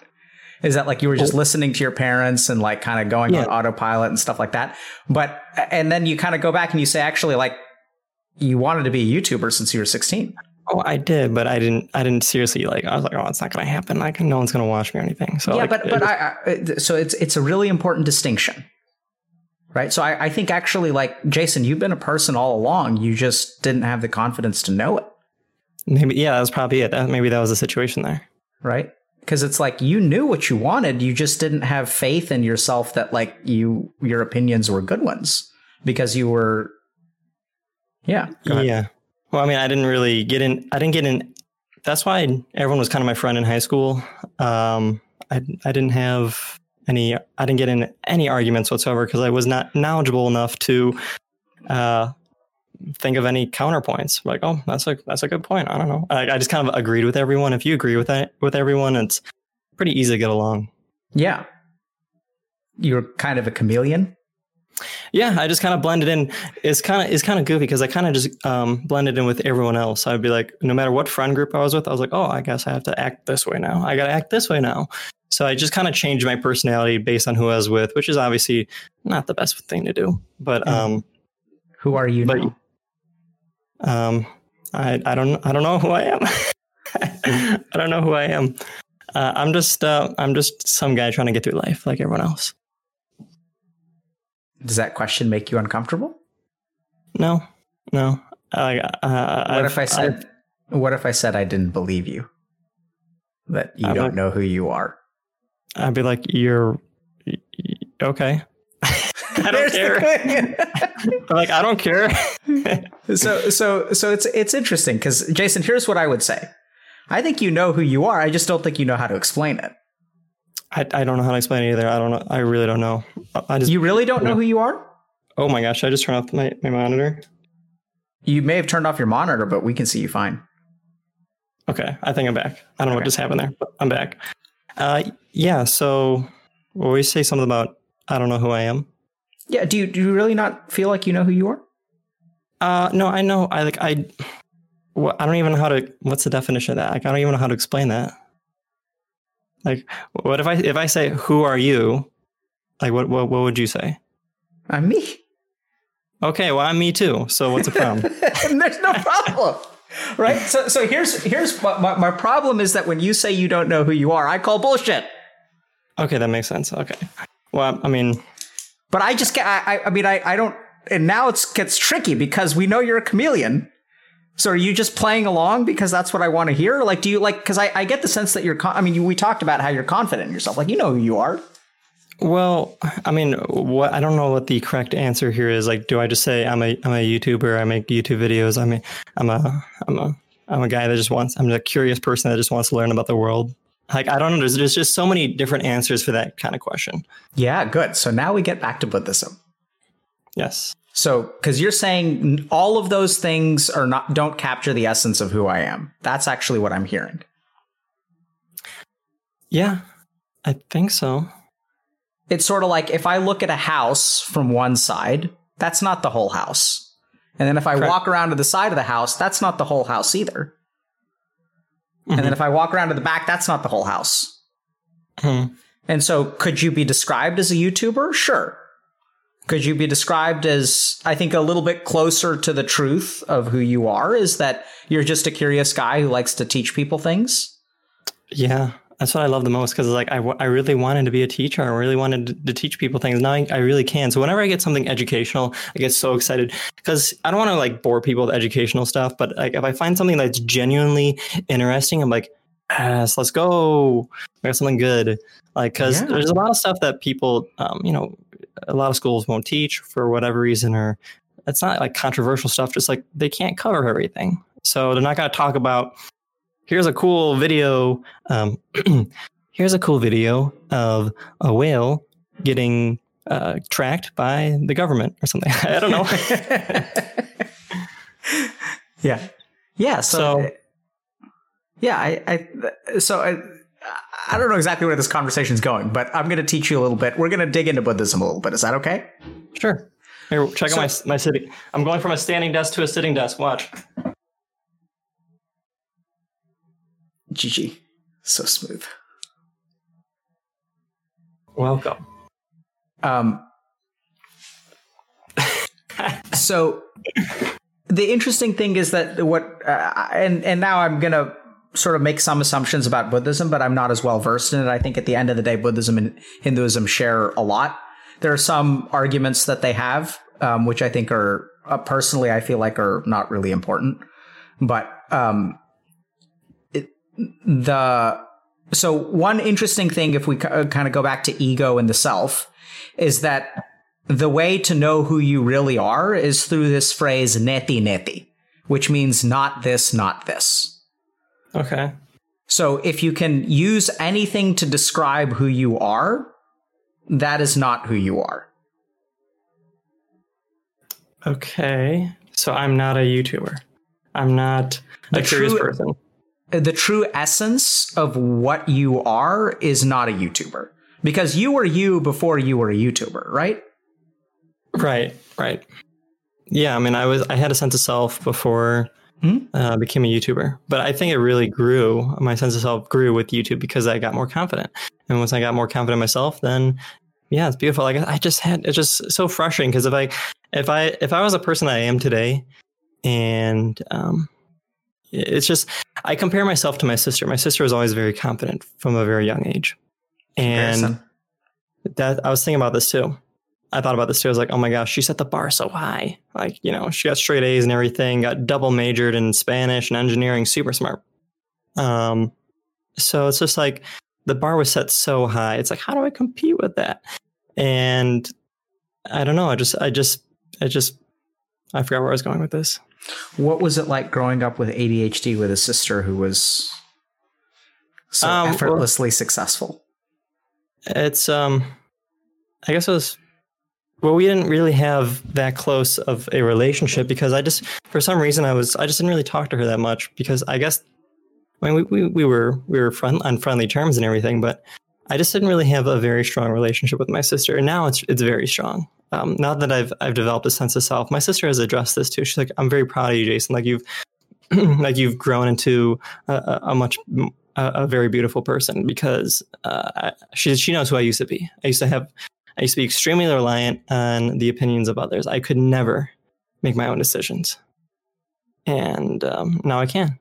Is that like you were just Oh. listening to your parents and like kind of going Yeah. on autopilot and stuff like that. But and then you kind of go back and you say actually like you wanted to be a YouTuber since you were 16. Oh, I did, but I didn't. I didn't seriously like. I was like, oh, it's not going to happen. Like, no one's going to watch me or anything. So yeah, like, but but I, I so it's it's a really important distinction, right? So I, I think actually like Jason, you've been a person all along. You just didn't have the confidence to know it, maybe yeah, that was probably it. That, maybe that was the situation there. right? Because it's like you knew what you wanted, you just didn't have faith in yourself that like you your opinions were good ones because you were, yeah. Yeah. Well, I mean, I didn't really get in. I didn't get in. That's why everyone was kind of my friend in high school. Um, I I didn't have any. I didn't get in any arguments whatsoever because I was not knowledgeable enough to uh, think of any counterpoints. Like, oh, that's a that's a good point. I don't know. I, I just kind of agreed with everyone. If you agree with that with everyone, it's pretty easy to get along. yeah. You're kind of a chameleon. Yeah, I just kind of blended in. It's kind of it's kind of goofy because I kind of just um, blended in with everyone else. I'd be like, no matter what friend group I was with, I was like, oh, I guess I have to act this way now. I got to act this way now. So I just kind of changed my personality based on who I was with, which is obviously not the best thing to do. But um, Who are you but now? Um, I I don't I don't know who I am. I don't know who I am. Uh, I'm just uh, I'm just some guy trying to get through life like everyone else. Does that question make you uncomfortable? No, no. Uh, What I've- if I said, what if I said I didn't believe you? That you I don't would- know who you are. I'd be like, "You're okay." I don't There's care. I'm like, I don't care. so, so, so it's it's interesting because Jason, here's what I would say. I think you know who you are. I just don't think you know how to explain it. I, I don't know how to explain it either. I don't know. I really don't know. I just. You really don't know who you are. oh my gosh! Should I just turn off my, my monitor? You may have turned off your monitor, but we can see you fine. Okay, I think I'm back. I don't know what just happened there, but I'm back. Uh, yeah. So, will we say something about I don't know who I am? Yeah. Do you do you really not feel like you know who you are? Uh, no, I know. I like I. What, I don't even know how to. What's the definition of that? Like, I don't even know how to explain that. Like, what if I if I say who are you? Like, what what what would you say? I'm me. Okay, well, I'm me too. So what's the problem? There's no problem. right? So so here's here's my, my, my problem is that when you say you don't know who you are, I call bullshit. Okay, that makes sense. Okay. Well, I mean, But I just get I I mean I I don't and now it gets tricky because we know you're a chameleon. So are you just playing along because that's what I want to hear? Like, do you like? Because I, I get the sense that you're. Con- I mean, you, we talked about how you're confident in yourself. Like, you know who you are. well, I mean, what I don't know what the correct answer here is. Like, do I just say I'm a I'm a YouTuber? I make YouTube videos. I'm a I'm a I'm a I'm a guy that just wants. I'm a curious person that just wants to learn about the world. Like, I don't know. There's, there's just so many different answers for that kind of question. Yeah, good. So now we get back to Buddhism. Yes. So, because you're saying all of those things are not don't capture the essence of who I am. That's actually what I'm hearing. Yeah, I think so. It's sort of like if I look at a house from one side, that's not the whole house. And then if I Correct. walk around to the side of the house, that's not the whole house either. And Mm-hmm. then if I walk around to the back, that's not the whole house. Mhm. And so, could you be described as a YouTuber? Sure. Could you be described as, I think, a little bit closer to the truth of who you are? Is that you're just a curious guy who likes to teach people things? Yeah, that's what I love the most because like I, w- I really wanted to be a teacher. I really wanted to, to teach people things. Now I, I really can. So whenever I get something educational, I get so excited because I don't want to like bore people with educational stuff. But like if I find something that's genuinely interesting, I'm like, yes, let's go. I got something good. Like because Yeah. there's a lot of stuff that people, um, you know, a lot of schools won't teach for whatever reason, or it's not like controversial stuff. Just like they can't cover everything, so they're not going to talk about here's a cool video. Um, here's a cool video of a whale getting uh, tracked by the government or something. I don't know. yeah. Yeah. So, So- yeah, I, I so I, I don't know exactly where this conversation is going, but I'm going to teach you a little bit. We're going to dig into Buddhism a little bit. Is that okay? sure. Here, check out my my sitting. I'm going from a standing desk to a sitting desk. Watch. GG. So smooth. Welcome. Um, so the interesting thing is that what, uh, and and now I'm gonna sort of make some assumptions about Buddhism, but I'm not as well versed in it. I think at the end of the day, Buddhism and Hinduism share a lot. There are some arguments that they have, um, which I think are uh, personally I feel like are not really important, but um, the so one interesting thing if we uh, kind of go back to ego and the self is that the way to know who you really are is through this phrase neti neti which means not this not this Okay. so if you can use anything to describe who you are that is not who you are Okay. So I'm not a YouTuber. I'm not a curious true- person. The true essence of what you are is not a youtuber because you were you before you were a youtuber right Right. Right. Yeah. I mean, I was I had a sense of self before Hmm? uh, I became a YouTuber, but I think it really grew. My sense of self grew with YouTube because I got more confident, and once I got more confident myself, then yeah, it's beautiful. Like I just had it's just so frustrating because if I if I if I was a person I am today, and um, it's just I compare myself to my sister. My sister was always very confident from a very young age, and Comparison. that I was thinking about this too. I thought about this too. I was like, oh my gosh, she set the bar so high. Like, you know, she got straight A's and everything, got double majored in Spanish and engineering, super smart. Um, so it's just like the bar was set so high. It's like, how do I compete with that? And I don't know. I just, I just, I just, I forgot where I was going with this. What was it like growing up with ADHD with a sister who was so Um, well- effortlessly successful? It's, um, I guess it was, well, we didn't really have that close of a relationship because I just, for some reason, I was, I just didn't really talk to her that much because I guess, I mean, we, we, we were, we were friend, on friendly terms and everything, but I just didn't really have a very strong relationship with my sister. And now it's, it's very strong. Um, now that I've, I've developed a sense of self, my sister has addressed this too. She's like, I'm very proud of you, Jason. Like you've, like you've grown into a, a, much, a, a very beautiful person because uh, she she knows who I used to be. I used to have I used to be extremely reliant on the opinions of others. I could never make my own decisions, and um, now I can.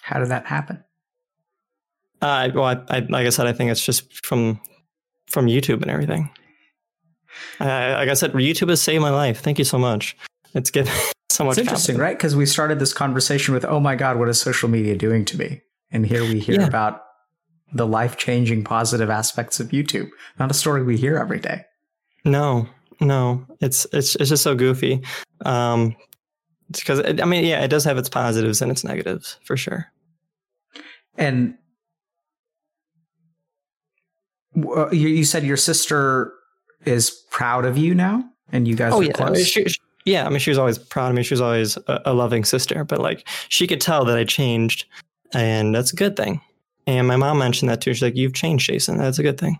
How did that happen? Uh, well, I, I, like I said, I think it's just from from YouTube and everything. I, like I said, YouTube has saved my life. Thank you so much. It's given so much. It's interesting, right? Because we started this conversation with, "Oh my God, what is social media doing to me?" And here we hear Yeah. about the life changing positive aspects of YouTube. Not a story we hear every day. No, no, it's it's it's just so goofy. Um, because I mean, yeah, it does have its positives and its negatives for sure. And uh, you, you said your sister is proud of you now, and you guys oh are yeah, I mean, close. she, she- yeah. I mean, she was always proud of me. She was always a, a loving sister. But like, she could tell that I changed, and that's a good thing. And my mom mentioned that too. She's like, "You've changed, Jason. That's a good thing."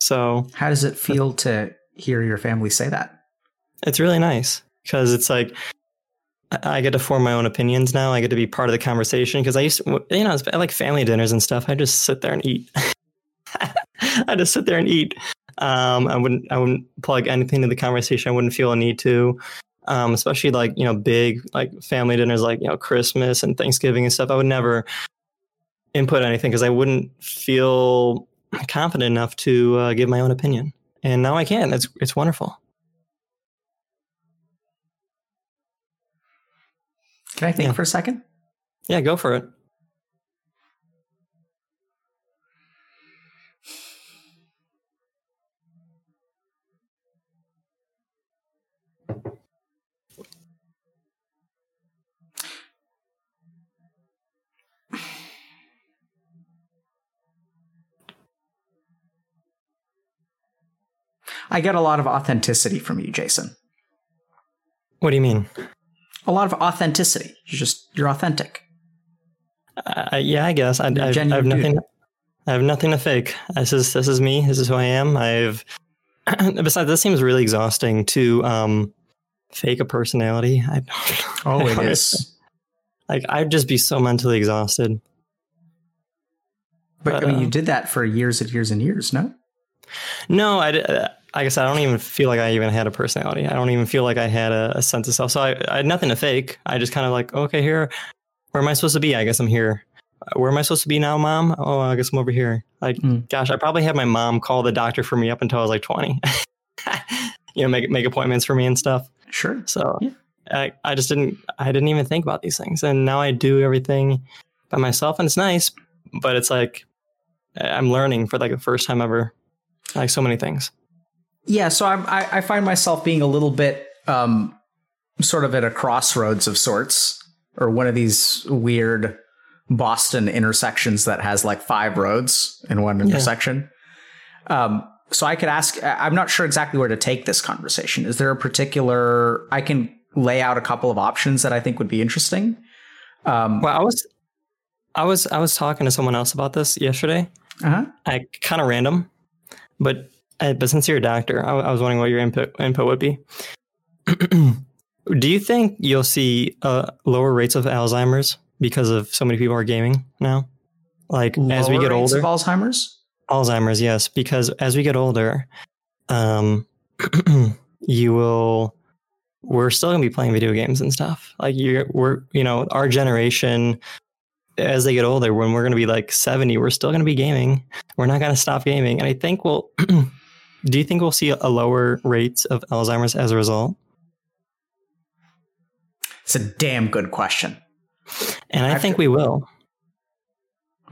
So How does it feel to hear your family say that? it's really nice because it's like I I get to form my own opinions now. I get to be part of the conversation because I used to, you know, I like family dinners and stuff. I just sit there and eat. I just sit there and eat. Um, I wouldn't, I wouldn't plug anything to the conversation. I wouldn't feel a need to, um, especially like you know, big like family dinners, like you know, Christmas and Thanksgiving and stuff. I would never input anything because I wouldn't feel confident enough to uh, give my own opinion. And now I can. It's it's wonderful. Can I think Yeah. for a second? Yeah, go for it. I get a lot of authenticity from you, Jason. What do you mean? A lot of authenticity. You're just you're authentic. Uh, yeah, I guess I, I, I have genuine dude. nothing. I have nothing to fake. This is this is me. This is who I am. I've. besides, this seems really exhausting to um, fake a personality. I don't, Oh, I it is. Like I'd just be so mentally exhausted. But I But, mean, you uh, did that for years and years and years, no? No, I. Like I said, I don't even feel like I even had a personality. I don't even feel like I had a, a sense of self. So I, I had nothing to fake. I just kind of like, okay, here, where am I supposed to be? I guess I'm here. Uh, Where am I supposed to be now, mom? Oh, I guess I'm over here. Like, Mm. gosh, I probably had my mom call the doctor for me up until I was like 20. you know, make make appointments for me and stuff. Sure. So Yeah. I, I just didn't I didn't even think about these things. And now I do everything by myself and it's nice, but it's like I'm learning for like the first time ever. Like so many things. Yeah, so I'm, I, I find myself being a little bit um, sort of at a crossroads of sorts, or one of these weird Boston intersections that has like five roads in one intersection. Um, so I could ask, I'm not sure exactly where to take this conversation. Is there a particular, I can lay out a couple of options that I think would be interesting. Um, Well, I was I was I was talking to someone else about this yesterday. uh-huh. I kind of random, but uh, but since you're a doctor, I, I was wondering what your input input would be. Do you think you'll see uh, lower rates of Alzheimer's because of so many people are gaming now? Like as we Lower get rates older, of Alzheimer's? Alzheimer's, yes, because as we get older, um, you will. We're still gonna be playing video games and stuff. Like you're, we're, you know, our generation, as they get older, when we're gonna be like seventy, we're still gonna be gaming. We're not gonna stop gaming, and I think we'll. do you think we'll see a lower rates of Alzheimer's as a result? It's a damn good question. And I I've- think we will.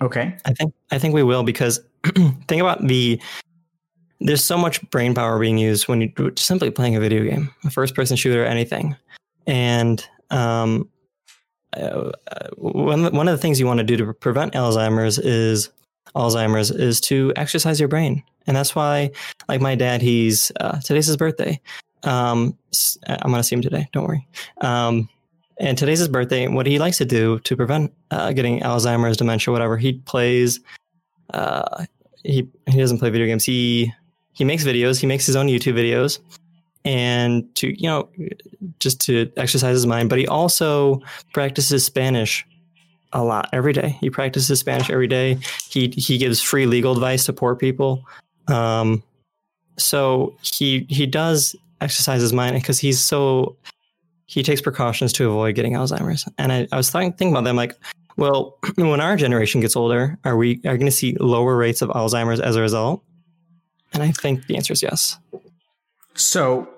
Okay. I think I think we will because think about the there's so much brain power being used when you're simply playing a video game, a first person shooter, anything. And um, uh, one one of the things you want to do to prevent Alzheimer's is Alzheimer's is to exercise your brain, and that's why, like my dad, he's uh, today's his birthday. Um, s- I'm gonna see him today. Don't worry. Um, and today's his birthday. And what he likes to do to prevent uh, getting Alzheimer's, dementia, whatever, he plays. Uh, he he doesn't play video games. He he makes videos. He makes his own YouTube videos, and to you know, just to exercise his mind. But he also practices Spanish a lot every day. He practices Spanish every day. He he gives free legal advice to poor people. Um, so he he does exercise his mind because he's so he takes precautions to avoid getting Alzheimer's. And I, I was thinking, thinking about that. I'm like, well, when our generation gets older, are we are going to see lower rates of Alzheimer's as a result? And I think the answer is yes. So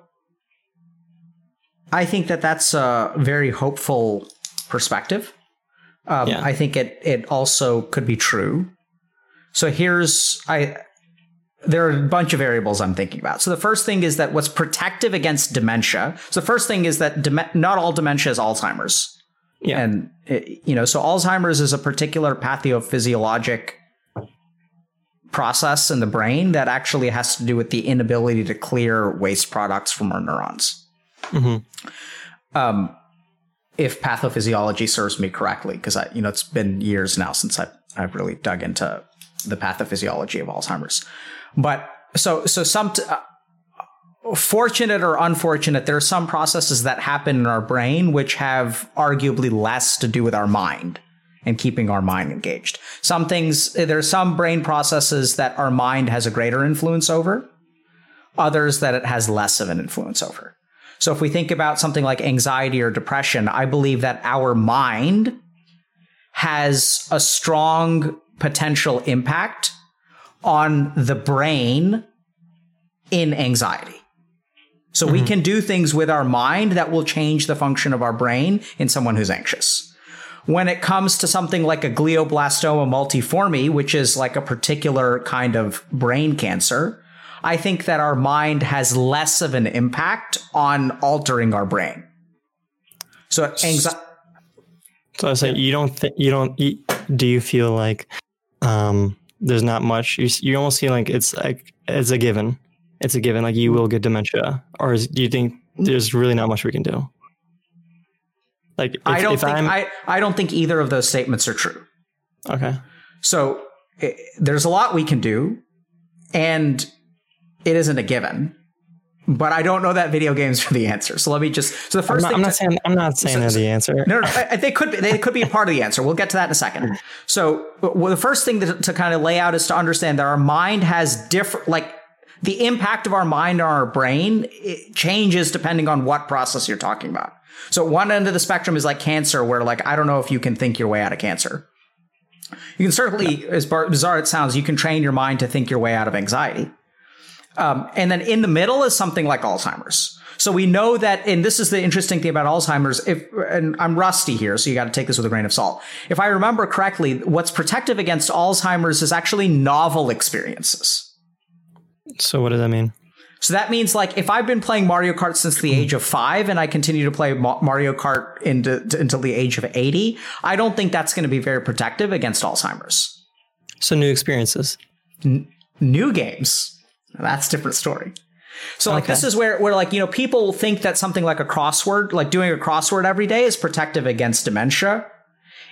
I think that that's a very hopeful perspective. Um, yeah. I think it it also could be true. So here's I there are a bunch of variables I'm thinking about. So the first thing is that what's protective against dementia. So the first thing is that dem- not all dementia is Alzheimer's. Yeah. And it, you know, so Alzheimer's is a particular pathophysiologic process in the brain that actually has to do with the inability to clear waste products from our neurons. Mm-hmm. Um, if pathophysiology serves me correctly, because I, you know, it's been years now since I've, I've really dug into the pathophysiology of Alzheimer's. But so, so some, t- uh, fortunate or unfortunate, there are some processes that happen in our brain which have arguably less to do with our mind and keeping our mind engaged. Some things, there are some brain processes that our mind has a greater influence over, others that it has less of an influence over. So if we think about something like anxiety or depression, I believe that our mind has a strong potential impact on the brain in anxiety. So mm-hmm. we can do things with our mind that will change the function of our brain in someone who's anxious. When it comes to something like a glioblastoma multiforme, which is like a particular kind of brain cancer, I think that our mind has less of an impact on altering our brain. So anxiety. So I say you don't think you don't. do you feel like um, there's not much? You you almost feel like it's like it's a given. It's a given. Like you will get dementia, or is, do you think there's really not much we can do? Like if, I don't think I, I don't think either of those statements are true. Okay. So it, there's a lot we can do, and it isn't a given. But I don't know that video games are the answer. So let me just. So the 1st thing. I'm not saying. I'm not saying so, they're the answer. No, no, they could. Be, they could be a part of the answer. We'll get to that in a second. So well, the first thing to, to kind of lay out is to understand that our mind has different, like the impact of our mind on our brain changes depending on what process you're talking about. So one end of the spectrum is like cancer, where like I don't know if you can think your way out of cancer. You can certainly, as bizarre it sounds, you can train your mind to think your way out of anxiety. Um, and then in the middle is something like Alzheimer's. So we know that, and this is the interesting thing about Alzheimer's. If and I'm rusty here, so you got to take this with a grain of salt. If I remember correctly, what's protective against Alzheimer's is actually novel experiences. So what does that mean? So that means like if I've been playing Mario Kart since the age of five and I continue to play Mario Kart into, until the age of 80, I don't think that's going to be very protective against Alzheimer's. So new experiences, N- new games. That's a different story. So like okay. this is where where like you know people think that something like a crossword, like doing a crossword every day, is protective against dementia.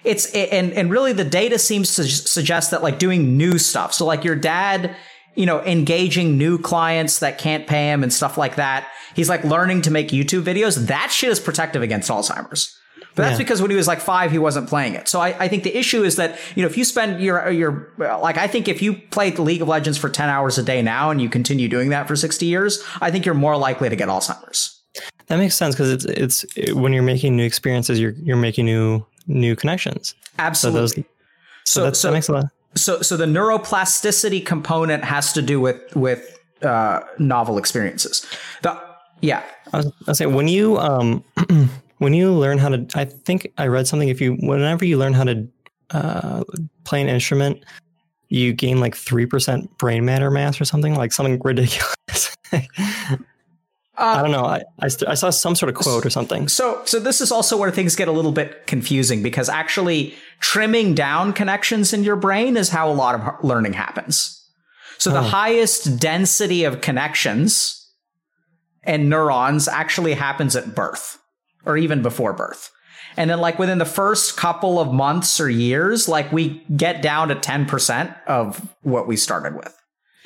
It's and and really the data seems to suggest that like doing new stuff. So like your dad, you know, engaging new clients that can't pay him and stuff like that. He's like learning to make YouTube videos. That shit is protective against Alzheimer's. But that's yeah. because when he was like five, he wasn't playing it. So I, I, think the issue is that, you know, if you spend your, your, like, I think if you play League of Legends for 10 hours a day now and you continue doing that for 60 years, I think you're more likely to get Alzheimer's. That makes sense because it's, it's, it, when you're making new experiences, you're, you're making new, new connections. Absolutely. So, those, so, so, so that makes a lot. So, so the neuroplasticity component has to do with, with, uh, novel experiences. The, yeah. I was, I was saying, when you, um, when you learn how to, I think I read something. If you, whenever you learn how to uh, play an instrument, you gain like three percent brain matter mass or something, like something ridiculous. uh, I don't know. I I, st- I, saw some sort of quote or something. So so this is also where things get a little bit confusing because actually trimming down connections in your brain is how a lot of learning happens. So the oh. highest density of connections and neurons actually happens at birth or even before birth. And then like within the first couple of months or years, like we get down to 10% of what we started with.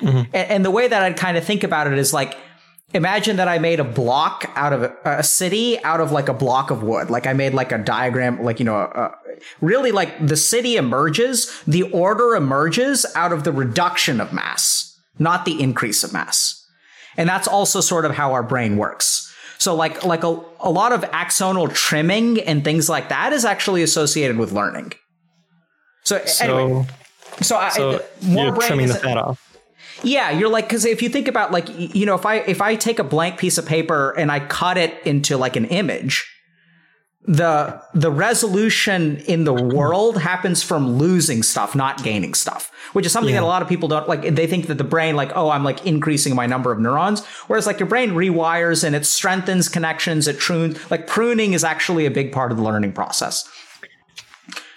Mm-hmm. And, and, the way that I'd kind of think about it is like, imagine that I made a block out of a, a, city out of like a block of wood. Like I made like a diagram, like, you know, uh, really like the city emerges, the order emerges out of the reduction of mass, not the increase of mass. And that's also sort of how our brain works. So like like a, a lot of axonal trimming and things like that is actually associated with learning. So, So, anyway, so, I, so more you're brain trimming the fat off. yeah, you're like because if you think about like you know if I if I take a blank piece of paper and I cut it into like an image, the the resolution in the world happens from losing stuff, not gaining stuff, which is something Yeah. that a lot of people don't like. They think that the brain like oh I'm like increasing my number of neurons, whereas like your brain rewires and it strengthens connections, it prunes. Like pruning is actually a big part of the learning process.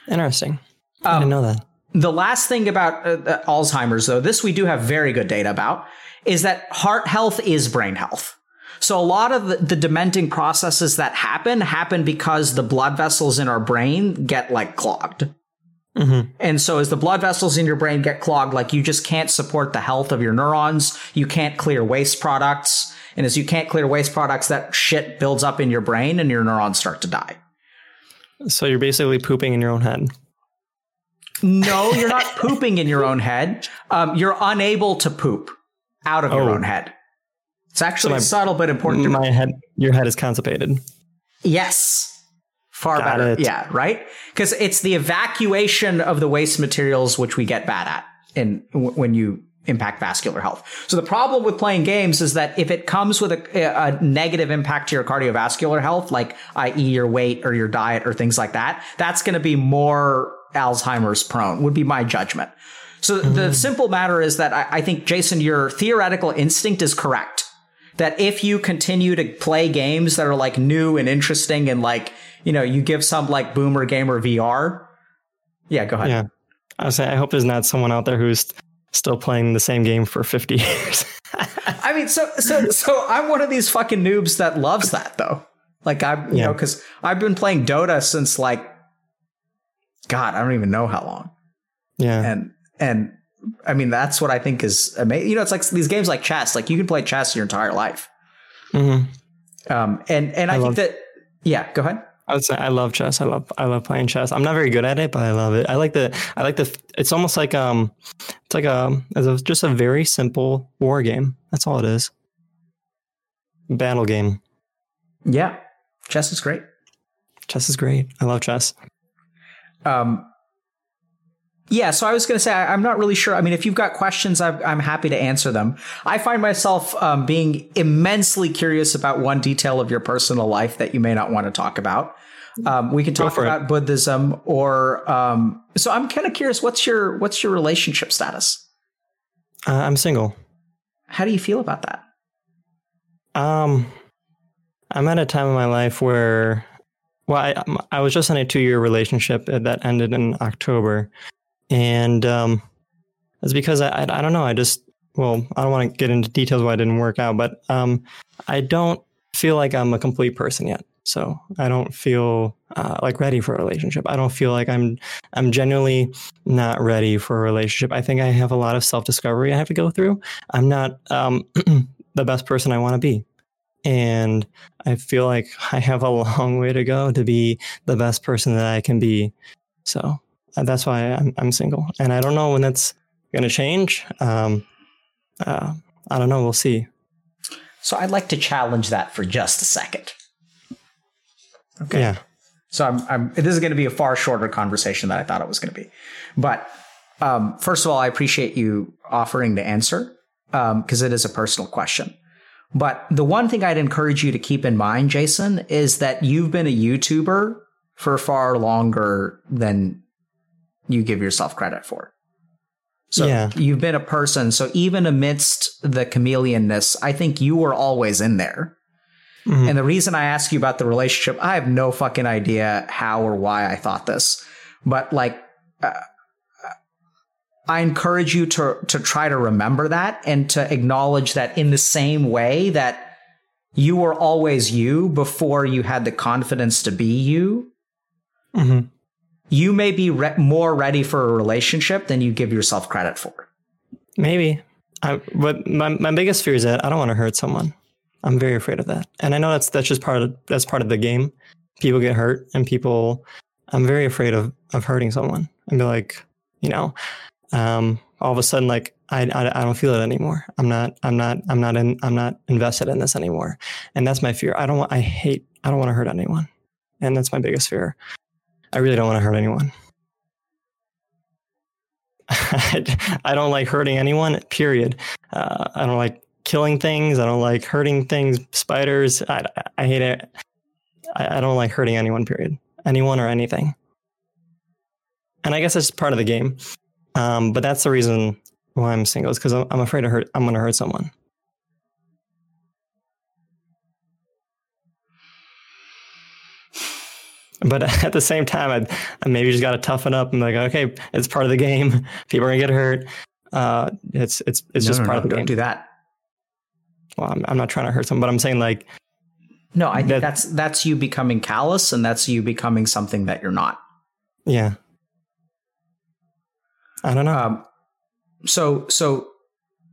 Interesting. I Um, didn't know that. The last thing about uh, uh, Alzheimer's, though, this we do have very good data about, is that heart health is brain health. So a lot of the, the dementing processes that happen happen because the blood vessels in our brain get like clogged. Mhm. And so as the blood vessels in your brain get clogged, like you just can't support the health of your neurons. You can't clear waste products. And as you can't clear waste products, that shit builds up in your brain and your neurons start to die. So you're basically pooping in your own head. No, you're not pooping in your own head. Um, you're unable to poop out of your Oh. own head. It's actually So my- subtle but important. My head, your head is constipated. yes. Far Got better. it. Yeah, right? Because it's the evacuation of the waste materials which we get bad at in when you impact vascular health. So the problem with playing games is that if it comes with a, a negative impact to your cardiovascular health, like i.e. your weight or your diet or things like that, that's going to be more Alzheimer's prone, would be my judgment. So the mm. simple matter is that I, I think, Jason, your theoretical instinct is correct. That if you continue to play games that are like new and interesting and like, you know, you give some like boomer gamer VR. Yeah, go ahead. Yeah. I was saying, I hope there's not someone out there who's still playing the same game for 50 years. I mean, so so so I'm one of these fucking noobs that loves that though. Like I, you Yeah. know, because I've been playing Dota since like, God, I don't even know how long. yeah. And and I mean, that's what I think is amazing. You know, it's like these games like chess. Like you can play chess your entire life. hmm Um, and and I, I think that yeah, go ahead. I would say I love chess. I love I love playing chess. I'm not very good at it, but I love it. I like the I like the. It's almost like um, it's like a it's a, just a very simple war game. That's all it is. Battle game. Yeah, chess is great. Chess is great. I love chess. Um, yeah, so I was going to say I'm not really sure. I mean, if you've got questions, I'm, I'm happy to answer them. I find myself um, being immensely curious about one detail of your personal life that you may not want to talk about. Um, we can talk for it. about Buddhism, or um, so I'm kind of curious. What's your what's your relationship status? Uh, I'm single. How do you feel about that? Um, I'm at a time in my life where, well, I I was just in a two year relationship that ended in October, and um, it's because I, I I don't know I just well I don't want to get into details why it didn't work out, but um, I don't feel like I'm a complete person yet. So I don't feel uh, like ready for a relationship. I don't feel like I'm I'm genuinely not ready for a relationship. I think I have a lot of self discovery I have to go through. I'm not um, the best person I want to be. And I feel like I have a long way to go to be the best person that I can be. So that's why I'm, I'm single. And I don't know when that's going to change. Um, uh, I don't know. We'll see. So I'd like to challenge that for just a second. Okay. Yeah. So I'm, I'm this is going to be a far shorter conversation than I thought it was going to be. But um, first of all, I appreciate you offering to answer because it is a personal question. But the one thing I'd encourage you to keep in mind, Jason, is that you've been a YouTuber for far longer than you give yourself credit for. So Yeah. you've been a person. So even amidst the chameleonness, I think you were always in there. Mhm. And the reason I ask you about the relationship, I have no fucking idea how or why I thought this, but like, uh, I encourage you to to try to remember that and to acknowledge that in the same way that you were always you before you had the confidence to be you. Mhm. You may be re- more ready for a relationship than you give yourself credit for. Maybe. I, but my, my biggest fear is that I don't want to hurt someone. I'm very afraid of that. And I know that's that's just part of that's part of the game. People get hurt and people I'm very afraid of of hurting someone and be like, you know, um, all of a sudden like I, I, I don't feel it anymore. I'm not I'm not I'm not in I'm not invested in this anymore, and that's my fear. I don't want I hate I don't want to hurt anyone, and that's my biggest fear. I really don't want to hurt anyone. I don't like hurting anyone. Period. Uh, I don't like killing things. I don't like hurting things. Spiders. I, I hate it. I, I don't like hurting anyone. Period. Anyone or anything. And I guess that's part of the game. Um, but that's the reason why I'm single is because I'm, I'm afraid to hurt. I'm going to hurt someone. But at the same time, I, I maybe just got to toughen up and be like, okay, it's part of the game. People are gonna get hurt. Uh, it's it's it's no, just no, part no, of the don't game. do that. Well, I'm, I'm not trying to hurt someone, but I'm saying like, No, I think That- that's that's you becoming callous, and that's you becoming something that you're not. yeah. I don't know. Um, so so,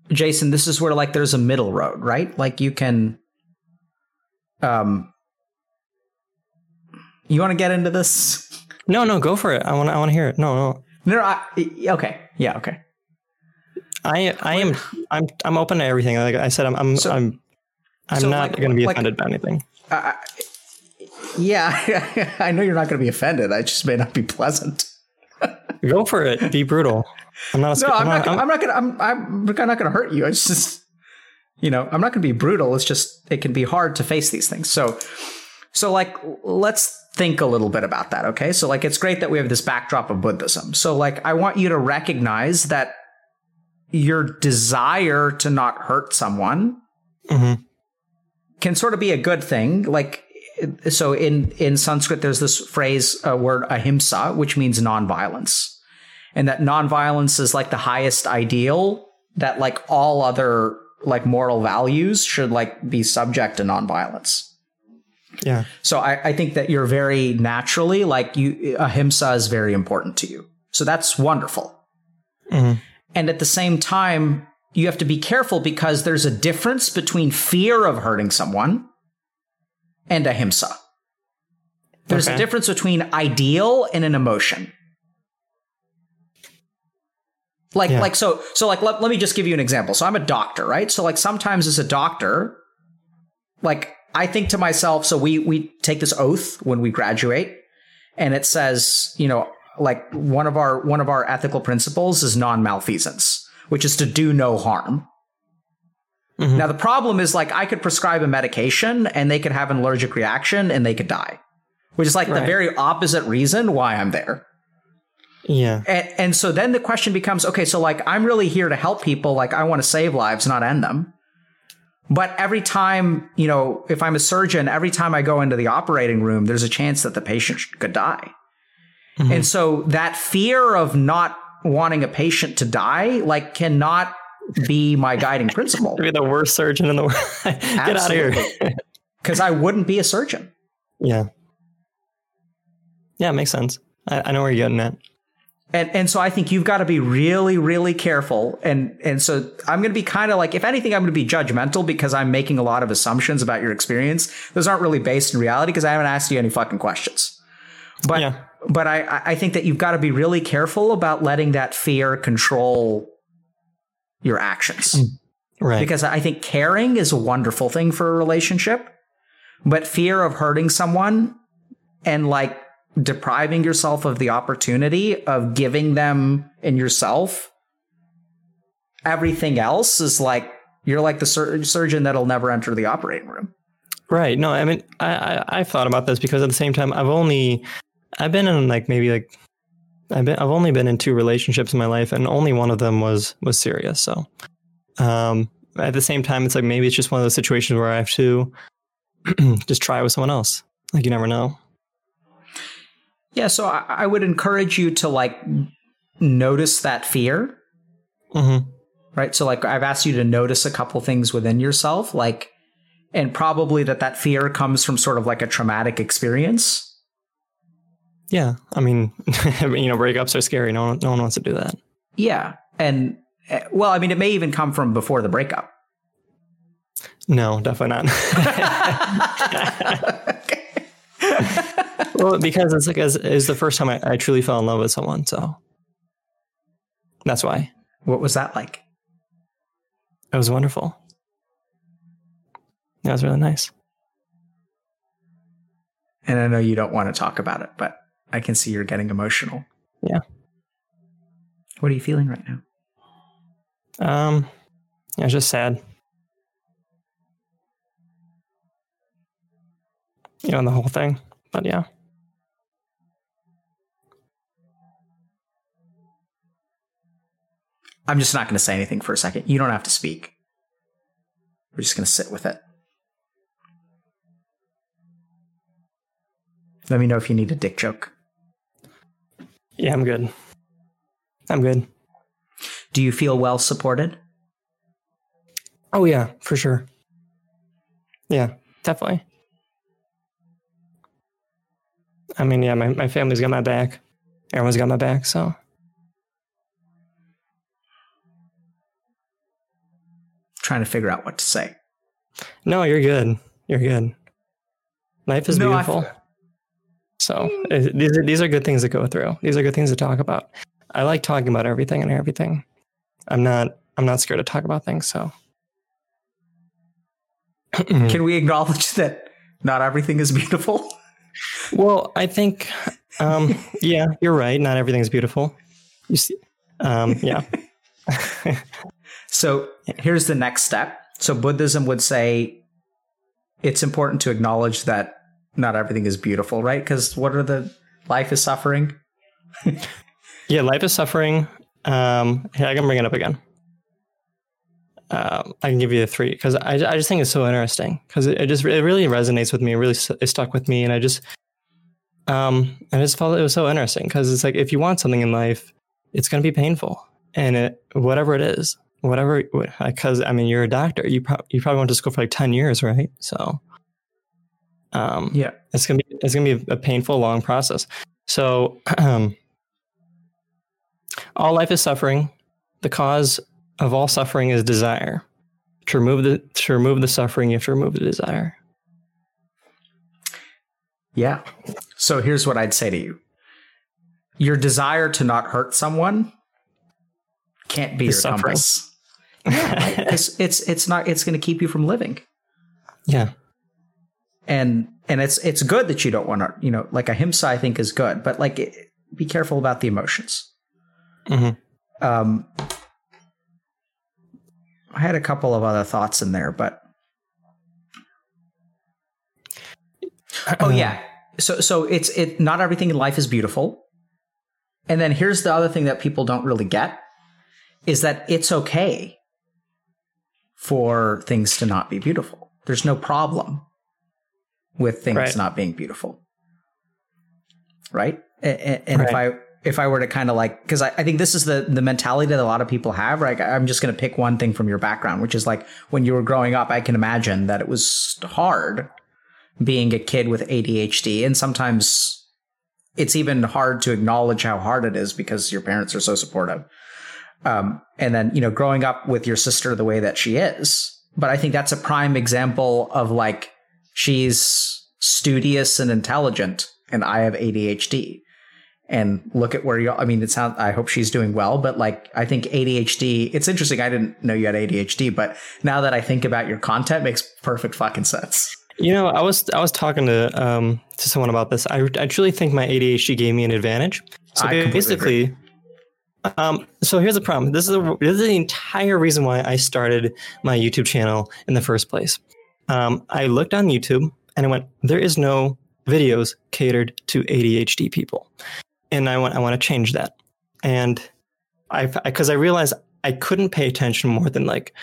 Jason, this is where like there's a middle road, right? Like you can, um, you want to get into this? no, no, go for it. I want I want to hear it. No, no. No, I, okay, yeah, okay. I I am I'm I'm open to everything. Like I said, I'm I'm So- I'm I'm so, not like- going to be like- offended by anything. Uh, yeah, I know you're not going to be offended. I just may not be pleasant. Go for it. Be brutal. I'm not. A, No, I'm not. I'm- not. Gonna, I'm not gonna. I'm. I'm not gonna hurt you. It's just, you know, I'm not gonna be brutal. It's just it can be hard to face these things. So, so like, let's think a little bit about that. Okay, so like, it's great that we have this backdrop of Buddhism. So like, I want you to recognize that your desire to not hurt someone Mhm. can sort of be a good thing. Like, so in in Sanskrit, there's this phrase, a word ahimsa, which means nonviolence, and that nonviolence is like the highest ideal. That like all other like moral values should like be subject to nonviolence. Yeah. So I, I think that you're very naturally like you ahimsa is very important to you. So that's wonderful. Mhm. And at the same time, you have to be careful because there's a difference between fear of hurting someone and ahimsa. There's a difference between ideal and an emotion. Like, Yeah. like, so, so, like, let, let me just give you an example. So, I'm a doctor, right? So, like, sometimes as a doctor, like, I think to myself, so we we take this oath when we graduate, and it says, you know, like one of our one of our ethical principles is non-maleficence, which is to do no harm. Mhm. Now the problem is like I could prescribe a medication and they could have an allergic reaction and they could die, which is like the very opposite reason why I'm there. Yeah. And, and so then the question becomes okay, so like I'm really here to help people, like I want to save lives, not end them. But every time, you know, if I'm a surgeon, every time I go into the operating room, there's a chance that the patient could die. Mhm. And so that fear of not wanting a patient to die, like, cannot be my guiding principle You're the worst surgeon in the world. Get out of here. Because I wouldn't be a surgeon. yeah. Yeah, it makes sense. I, I know where you're getting at. And and so I think you've got to be really really careful and and so I'm going to be kind of like if anything I'm going to be judgmental because I'm making a lot of assumptions about your experience. Those aren't really based in reality because I haven't asked you any fucking questions. But Yeah. but I I- I think that you've got to be really careful about letting that fear control your actions. Mm. Right. because I think caring is a wonderful thing for a relationship, but fear of hurting someone and like depriving yourself of the opportunity of giving them and yourself everything else is like you're like the sur- surgeon that'll never enter the operating room. Right. No, I mean, I, I I've thought about this because at the same time, I've only, I've been in like maybe like, I've been I've only been in two relationships in my life, and only one of them was was serious. So, um, at the same time, it's like maybe it's just one of those situations where I have to just try it with someone else. Like you never know. Yeah, so I, I would encourage you to like notice that fear hmm right so like i've asked you to notice a couple things within yourself like and probably that that fear comes from sort of like a traumatic experience Yeah. I mean, you know, breakups are scary. No one, no one wants to do that. yeah and uh, well i mean it may even come from before the breakup No, definitely not. well, because it's like as is the first time I, I truly fell in love with someone, so that's why. What was that like? It was wonderful. That was really nice. And I know you don't want to talk about it, but I can see you're getting emotional. Yeah. What are you feeling right now? Um, yeah, it's just sad. You know, the whole thing. But yeah. I'm just not going to say anything for a second. You don't have to speak. We're just going to sit with it. Let me know if you need a dick joke. Yeah, I'm good. I'm good. Do you feel well supported? Oh yeah, for sure. Yeah, definitely. I mean, yeah, my, my family's got my back. Everyone's got my back, so Trying to figure out what to say. no, you're good. You're good. Life is No, beautiful. So uh, these are these are good things to go through. These are good things to talk about. I like talking about everything and everything. I'm not I'm not scared to talk about things. So Can we acknowledge that not everything is beautiful? Well, I think, um, yeah, you're right. Not everything's beautiful. You see, um, yeah, So here's the next step. So Buddhism would say it's important to acknowledge that not everything is beautiful, right? Because what are the life is suffering? yeah. Life is suffering. Um, here, I can bring it up again. Um, I can give you a three because I, I just think it's so interesting because it, it just it really resonates with me. It really it stuck with me, and I just um I just felt it was so interesting because it's like if you want something in life, it's going to be painful, and it whatever it is, whatever because I mean you're a doctor, you probably you probably went to school for like ten years, right? So um Yeah. it's gonna be it's gonna be a painful long process so um, all life is suffering the cause of all suffering is desire to remove the to remove the suffering you have to remove the desire Yeah. So here's what I'd say to you. Your desire to not hurt someone can't be your suffering. compass. It's it's it's not it's going to keep you from living. yeah And and it's it's good that you don't want to, you know, like ahimsa I think is good, but like it, be careful about the emotions. Mhm. Um I had a couple of other thoughts in there, but Oh yeah. So so it's it not everything in life is beautiful. And then here's the other thing that people don't really get is that it's okay for things to not be beautiful. There's no problem with things Right. not being beautiful. Right? A- a- And, if I if I were to kind of like because I, I think this is the the mentality that a lot of people have, right? I'm just gonna pick one thing from your background, which is like when you were growing up, I can imagine that it was hard being a kid with ADHD. And sometimes it's even hard to acknowledge how hard it is because your parents are so supportive. Um, and then, you know, growing up with your sister the way that she is. But I think that's a prime example of like, she's studious and intelligent, and I have ADHD. And look at where you, I mean, it sounds, I hope she's doing well, but like, I think ADHD, it's interesting. I didn't know you had ADHD, but now that I think about your content, makes perfect fucking sense. You know i was i was talking to um to someone about this. I, I truly think my adhd gave me an advantage. So I basically um so here's the problem. This is the this is the entire reason why i started my youtube channel in the first place. Um i looked on youtube and i went there is no videos catered to adhd people. And i want i want to change that. And i because I, realized i couldn't pay attention more than like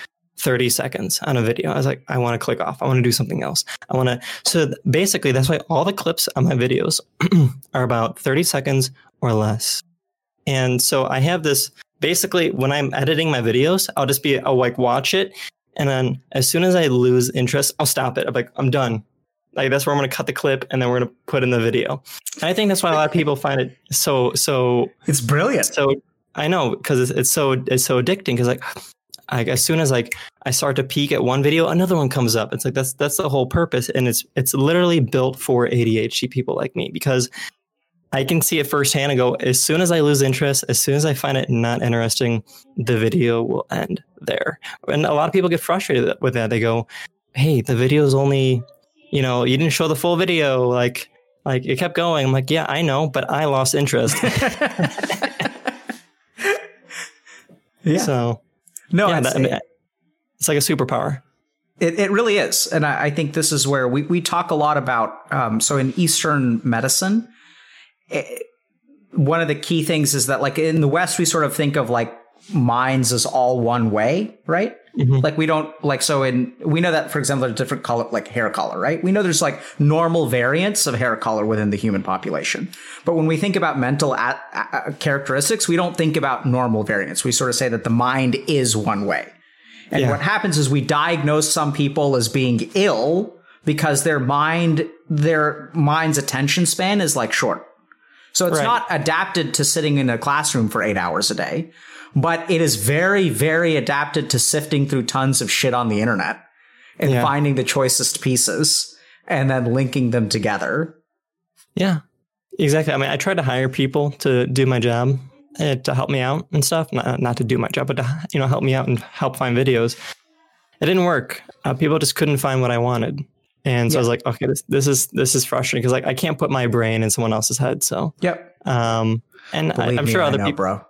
30 seconds on a video. I was like i want to click off. I want to do something else. I want to so basically that's why all the clips on my videos are about 30 seconds or less. And so i have this basically when i'm editing my videos i'll just be i'll like watch it and then as soon as i lose interest i'll stop it. I'm like i'm done. Like that's where i'm going to cut the clip and then we're going to put in the video. And i think that's why a lot of people find it so so It's brilliant. so I know because it's, it's so it's so addicting because like like as soon as like I start to peek at one video, another one comes up. It's like that's that's the whole purpose, and it's it's literally built for ADHD people like me because I can see it firsthand and go, as soon as I lose interest, as soon as I find it not interesting, the video will end there. And a lot of people get frustrated with that. They go, Hey, the video is only, you know, you didn't show the full video. Like, like it kept going. I'm like, yeah, I know, but I lost interest. yeah. So, no, yeah, that- I mean, it's like a superpower. It, it really is. And I, I think this is where we, we talk a lot about. Um, so in Eastern medicine, it, one of the key things is that, like in the West, we sort of think of like minds as all one way, right? Mhm. Like we don't like so in we know that for example there's different color like hair color, right? We know there's like normal variants of hair color within the human population. But when we think about mental a- a- characteristics, we don't think about normal variants. We sort of say that the mind is one way. And Yeah. what happens is we diagnose some people as being ill because their mind their mind's attention span is like short. So it's Right. not adapted to sitting in a classroom for 8 hours a day, but it is very very adapted to sifting through tons of shit on the internet and Yeah. finding the choicest pieces and then linking them together. Yeah, exactly. I mean, I tried to hire people to do my job, uh, to help me out and stuff. Not, not to do my job, but to you know help me out and help find videos. It didn't work. Uh, people just couldn't find what I wanted, and so I was like, okay, this this is this is frustrating because like I can't put my brain in someone else's head. So, Yep. um, and I, Believe me, sure other know, people bro.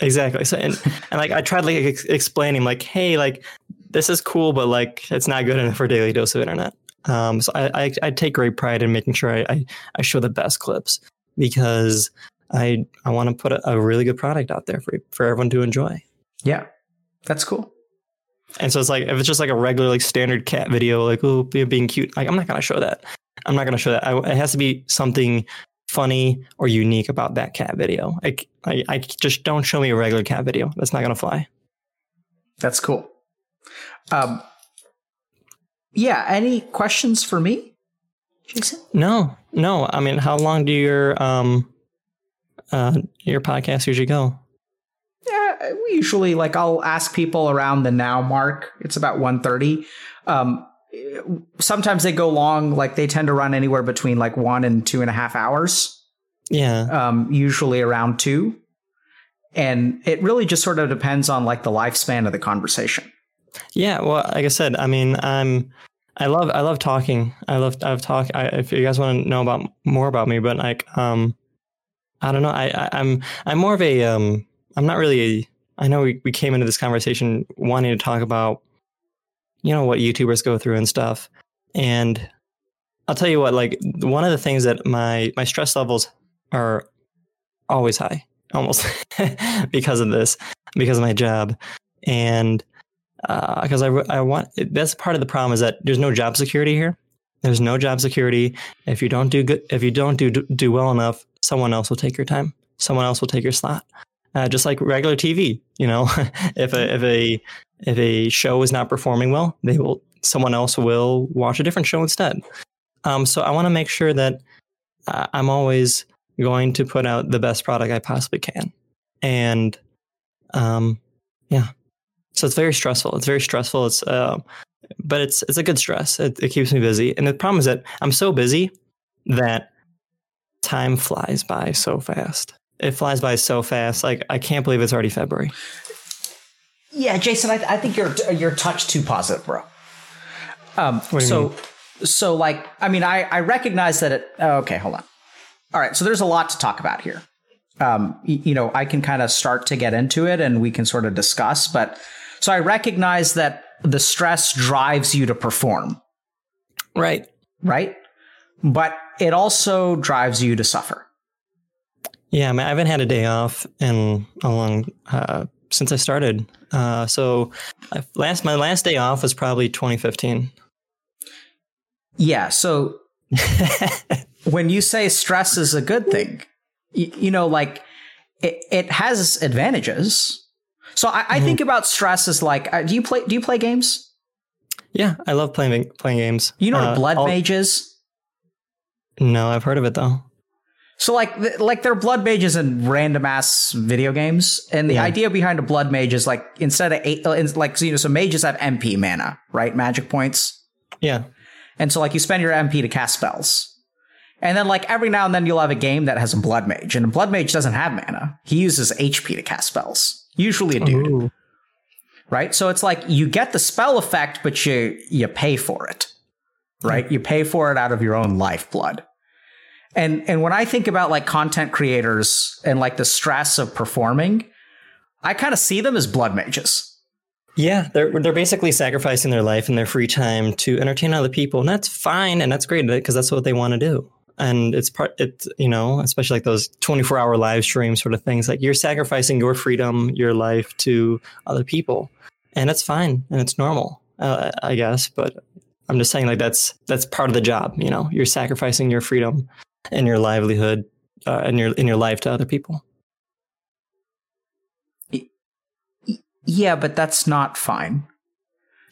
exactly. So and, and like I tried like ex- explaining like, hey, like this is cool, but like it's not good enough for daily dose of internet. Um, so I, I I take great pride in making sure I I, I show the best clips because I I want to put a, a really good product out there for for everyone to enjoy. Yeah. That's cool. And so it's like if it's just like a regular like standard cat video, like oh being cute, like I'm not gonna show that. I'm not gonna show that. I, it has to be something funny or unique about that cat video. I, I I just don't show me a regular cat video. That's not gonna fly. That's cool. Um, yeah. Any questions for me, Jason? No, no. I mean, how long do your um uh your podcast usually go? Yeah, we usually like I'll ask people around the now mark. It's about 1.30. Um, sometimes they go long. Like they tend to run anywhere between like one and two and a half hours. Yeah. Um, usually around two. And it really just sort of depends on like the lifespan of the conversation. Yeah, well, like I said, I mean, I'm I love I love talking. I love I've talked. I, if you guys want to know about more about me, but like um, I don't know. I, I I'm I'm more of a um. I'm not really. A, I know we we came into this conversation wanting to talk about, you know, what YouTubers go through and stuff, and I'll tell you what. Like one of the things that my my stress levels are always high, almost because of this, because of my job, and because I, I want that's part of the problem is that there's no job security here. There's no job security. If you don't do good, if you don't do do well enough, someone else will take your time. Someone else will take your slot. Uh, just like regular TV, you know, if a if a if a show is not performing well, they will someone else will watch a different show instead. Um, so I want to make sure that uh, I'm always going to put out the best product I possibly can, and um, yeah, so it's very stressful. It's very stressful. It's uh, but it's it's a good stress. It, it keeps me busy. And the problem is that I'm so busy that time flies by so fast. It flies by so fast. Like I can't believe it's already February. Yeah, Jason, I, I think you're you're a touch too positive, bro. Um, so so like I mean I I recognize that it. oh, okay, hold on. All right, so there's a lot to talk about here. Um, you know, I can kind of start to get into it, and we can sort of discuss. But so I recognize that the stress drives you to perform, Right. right? But it also drives you to suffer. Yeah, I, mean, I haven't had a day off in a long uh, since I started. Uh, so I, last my last day off was probably 2015. Yeah. So when you say stress is a good thing, you, you know, like it, it has advantages. So I, I think about stress as like, uh, do you play? Do you play games? yeah, I love playing playing games. You know what Uh, a blood I'll- mage is? No, I've heard of it though. So like, like they're blood mages in random ass video games, and the Yeah. idea behind a blood mage is like instead of eight, uh, like so, you know, so mages have MP mana, right? Magic points. Yeah. And so like you spend your MP to cast spells. And then like every now and then you'll have a game that has a blood mage, and a blood mage doesn't have mana. He uses HP to cast spells. Usually a dude. Ooh. Right? So it's like you get the spell effect, but you you pay for it. Right? Mm. You pay for it out of your own lifeblood. And and when I think about like content creators and like the stress of performing, I kind of see them as blood mages. Yeah, they're they're basically sacrificing their life and their free time to entertain other people, and that's fine and that's great because that's what they want to do and it's part it's you know especially like those 24 hour live stream sort of things like you're sacrificing your freedom your life to other people. And it's fine and it's normal uh, i guess but i'm just saying like that's that's part of the job you know? You're sacrificing your freedom and your livelihood uh, and your in your life to other people. Yeah but that's not fine.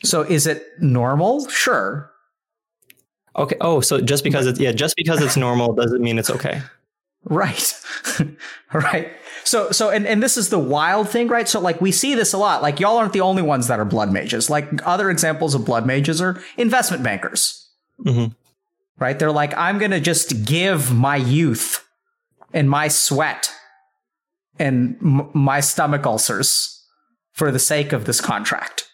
So is it normal? Sure Okay. Oh, so just because it's yeah, just because it's normal doesn't mean it's okay. Right. right. So so and, and this is the wild thing, right? So like we see this a lot. Like y'all aren't the only ones that are blood mages. Like other examples of blood mages are investment bankers. Mm-hmm. Right? They're like, I'm gonna just give my youth and my sweat and m- my stomach ulcers for the sake of this contract.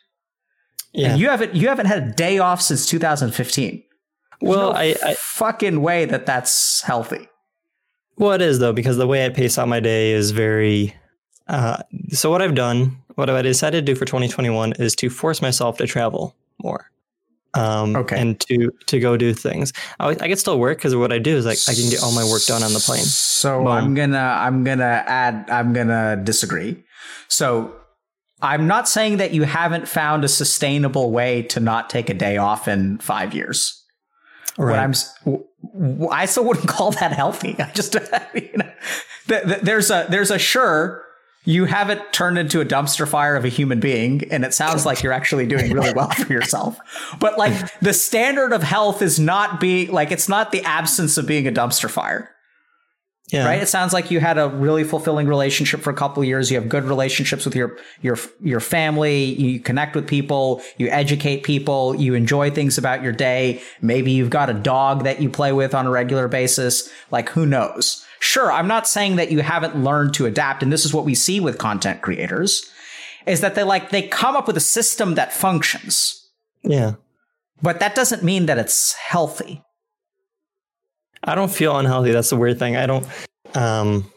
Yeah. And you haven't you haven't had a day off since 2015 well, no I, I fucking way that that's healthy. Well, it is though because the way I pace out my day is very. Uh, so what I've done, what I decided to do for 2021 is to force myself to travel more. Um, okay. And to to go do things. I, I can still work because what I do is like I can get all my work done on the plane. So Boom. I'm gonna I'm gonna add I'm gonna disagree. So I'm not saying that you haven't found a sustainable way to not take a day off in five years. Right. I'm, I still wouldn't call that healthy. I just, you know, there's a, there's a sure you haven't turned into a dumpster fire of a human being and it sounds like you're actually doing really well for yourself but like the standard of health is not being like it's not the absence of being a dumpster fire yeah. Right. It sounds like you had a really fulfilling relationship for a couple years. You have good relationships with your your your family. You connect with people. You educate people. You enjoy things about your day. Maybe you've got a dog that you play with on a regular basis. Like who knows? Sure, I'm not saying that you haven't learned to adapt, and this is what we see with content creators, is that they like they come up with a system that functions. Yeah. But that doesn't mean that it's healthy. I don't feel unhealthy. That's the weird thing. I don't. Um,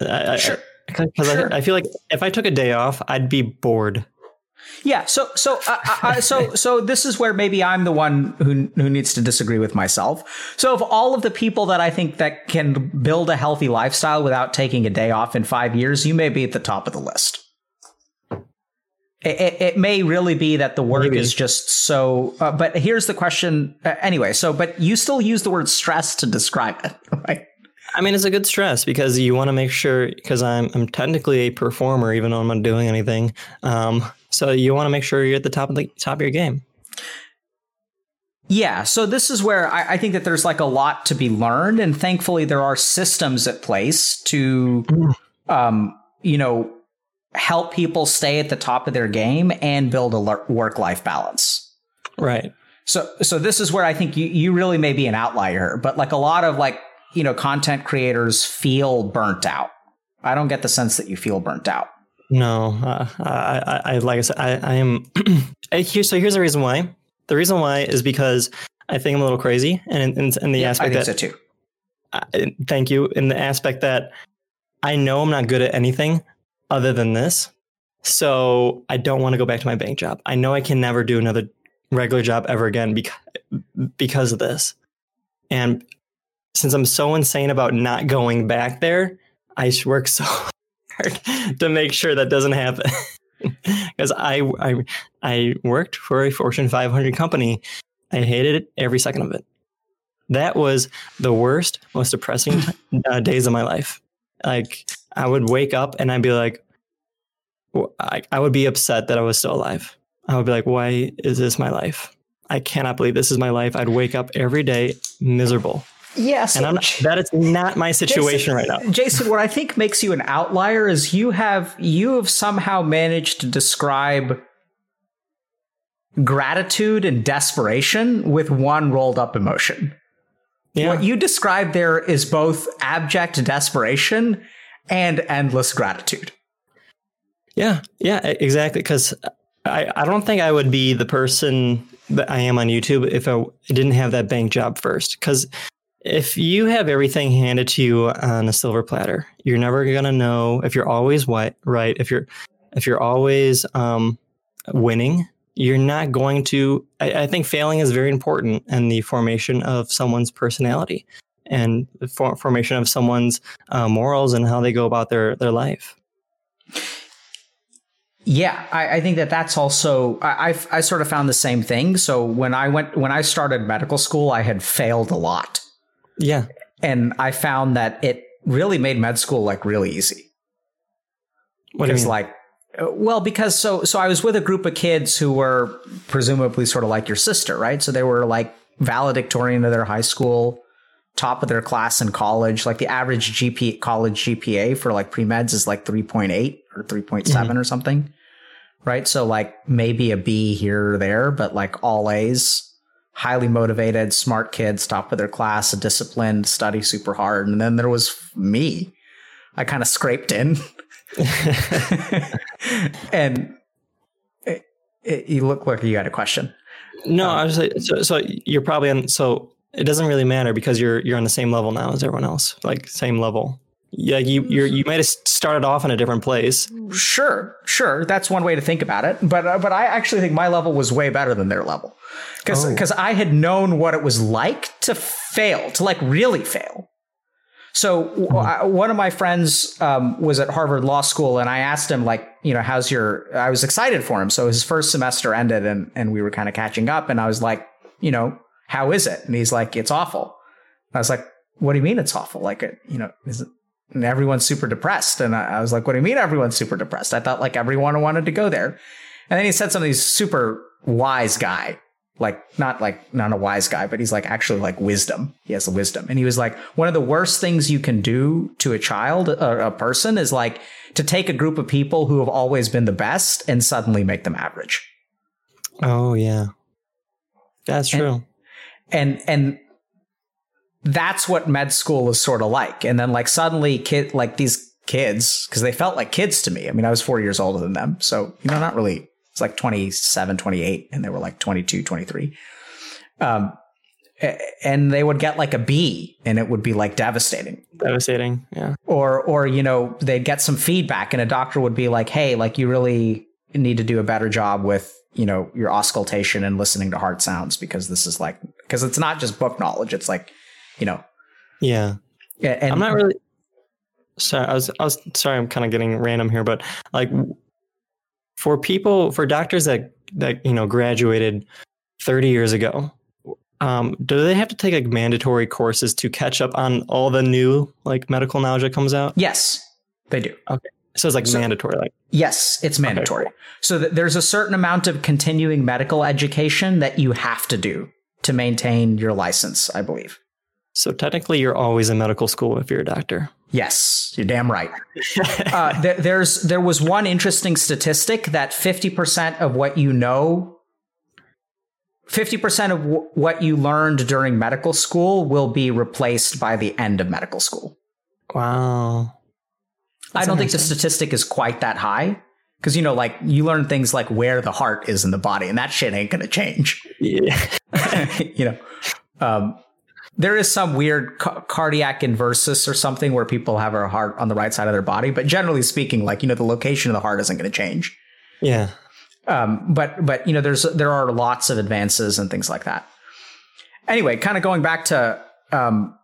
I, sure. Because sure. I, I, feel like if I took a day off, I'd be bored. Yeah. So so uh, uh, so so this is where maybe I'm the one who who needs to disagree with myself. So of all of the people that I think that can build a healthy lifestyle without taking a day off in five years, you may be at the top of the list. It, it, may really be that the work Maybe. is just so. Uh, but here's the question. Uh, anyway, so but you still use the word stress to describe it, right? I mean, it's a good stress because you want to make sure because I'm I'm technically a performer, even though I'm not doing anything. Um, so you want to make sure you're at the top of the top of your game. Yeah, so this is where I, I, think that there's like a lot to be learned, and thankfully there are systems at place to, mm. um, you know, help people stay at the top of their game and build a work life balance. Right. So so this is where I think you you really may be an outlier, but like a lot of like, you know, content creators feel burnt out. I don't get the sense that you feel burnt out. No, uh, I, I, I, like I said, I, I am here. So here's the reason why. The reason why is because I think I'm a little crazy, and in, in the yeah, aspect I think that so too. I, thank you. In the aspect that I know I'm not good at anything, other than this. So I don't want to go back to my bank job. I know I can never do another regular job ever again because because of this. And since I'm so insane about not going back there, I work so hard to make sure that doesn't happen. Because I, I I worked for a Fortune 500 company. I hated it every second of it. That was the worst, most depressing uh, days of my life. Like I would wake up and I'd be like, I, I would be upset that I was still alive. I would be like, why is this my life? I cannot believe this is my life. I'd wake up every day miserable. Yes, and I'm not, that is not my situation Jason, right now. Jason, what I think makes you an outlier is you have you have somehow managed to describe gratitude and desperation with one rolled up emotion. Yeah. What you described there is both abject desperation and endless gratitude. Yeah, yeah, exactly. Because I, I don't think I would be the person that I am on YouTube if I didn't have that bank job first. Because if you have everything handed to you on a silver platter, you're never gonna know if you're always what right. If you're if you're always um, winning, you're not going to. I, I think failing is very important in the formation of someone's personality and for, formation of someone's uh, morals and how they go about their their life. Yeah, I, I, think that that's also I, I've, I sort of found the same thing. So when I went when I started medical school, I had failed a lot. Yeah, and I found that it really made med school like really easy. What mean? like well because so so I was with a group of kids who were presumably sort of like your sister, right? So they were like valedictorian of their high school, top of their class in college. Like the average GP college GPA for like pre meds is like three point eight or three point seven mm mm-hmm. or something, right? So like maybe a B here or there, but like all A's. Highly motivated, smart kids, top of their class, disciplined, study super hard. And then there was me. I kind of scraped in. and it, it, you look like you had a question. No, um, I was like, so, so you're probably on. So it doesn't really matter because you're you're on the same level now as everyone else, like same level. Yeah, you you you might have started off in a different place. Sure, sure, that's one way to think about it. But uh, but I actually think my level was way better than their level because because oh. I had known what it was like to fail, to like really fail. So mm-hmm. one of my friends um, was at Harvard Law School, and I asked him, like, you know, how's your? I was excited for him. So his first semester ended, and and we were kind of catching up, and I was like, you know, how is it? And he's like, it's awful. I was like, what do you mean it's awful? Like, you know, is it? And everyone's super depressed, and I, I was like, what do you mean everyone's super depressed? I thought like everyone wanted to go there, and then he said something. He's super wise guy, like not like not a wise guy, but he's like actually like wisdom. He has the wisdom. And he was like, one of the worst things you can do to a child or a person is like to take a group of people who have always been the best and suddenly make them average. Oh yeah. That's true. And and, and that's what med school is sort of like. And then like suddenly kid like these kids, because they felt like kids to me. I mean, I was four years older than them. So, you know, not really it's like 27, 28, and they were like 22, 23. Um, and they would get like a B and it would be like devastating. Devastating. Yeah. Or, or, you know, they'd get some feedback and a doctor would be like, Hey, like you really need to do a better job with, you know, your auscultation and listening to heart sounds because this is like, because it's not just book knowledge. It's like, you know. Yeah. And I'm not really, sorry. I was, I was sorry. I'm kind of getting random here, but like for people for doctors that that you know graduated 30 years ago um, do they have to take like mandatory courses to catch up on all the new like medical knowledge that comes out yes they do okay so it's like so, mandatory like yes it's mandatory okay. so th- there's a certain amount of continuing medical education that you have to do to maintain your license i believe so technically you're always in medical school if you're a doctor Yes, you're damn right. uh, th- there's there was one interesting statistic that 50% of what you know, 50% of w- what you learned during medical school will be replaced by the end of medical school. Wow. That's I don't think the statistic is quite that high because you know, like you learn things like where the heart is in the body, and that shit ain't gonna change. Yeah. you know. Um, there is some weird ca- cardiac inversus or something where people have a heart on the right side of their body, but generally speaking, like you know, the location of the heart isn't going to change. Yeah. Um, but but you know, there's there are lots of advances and things like that. Anyway, kind of going back to um,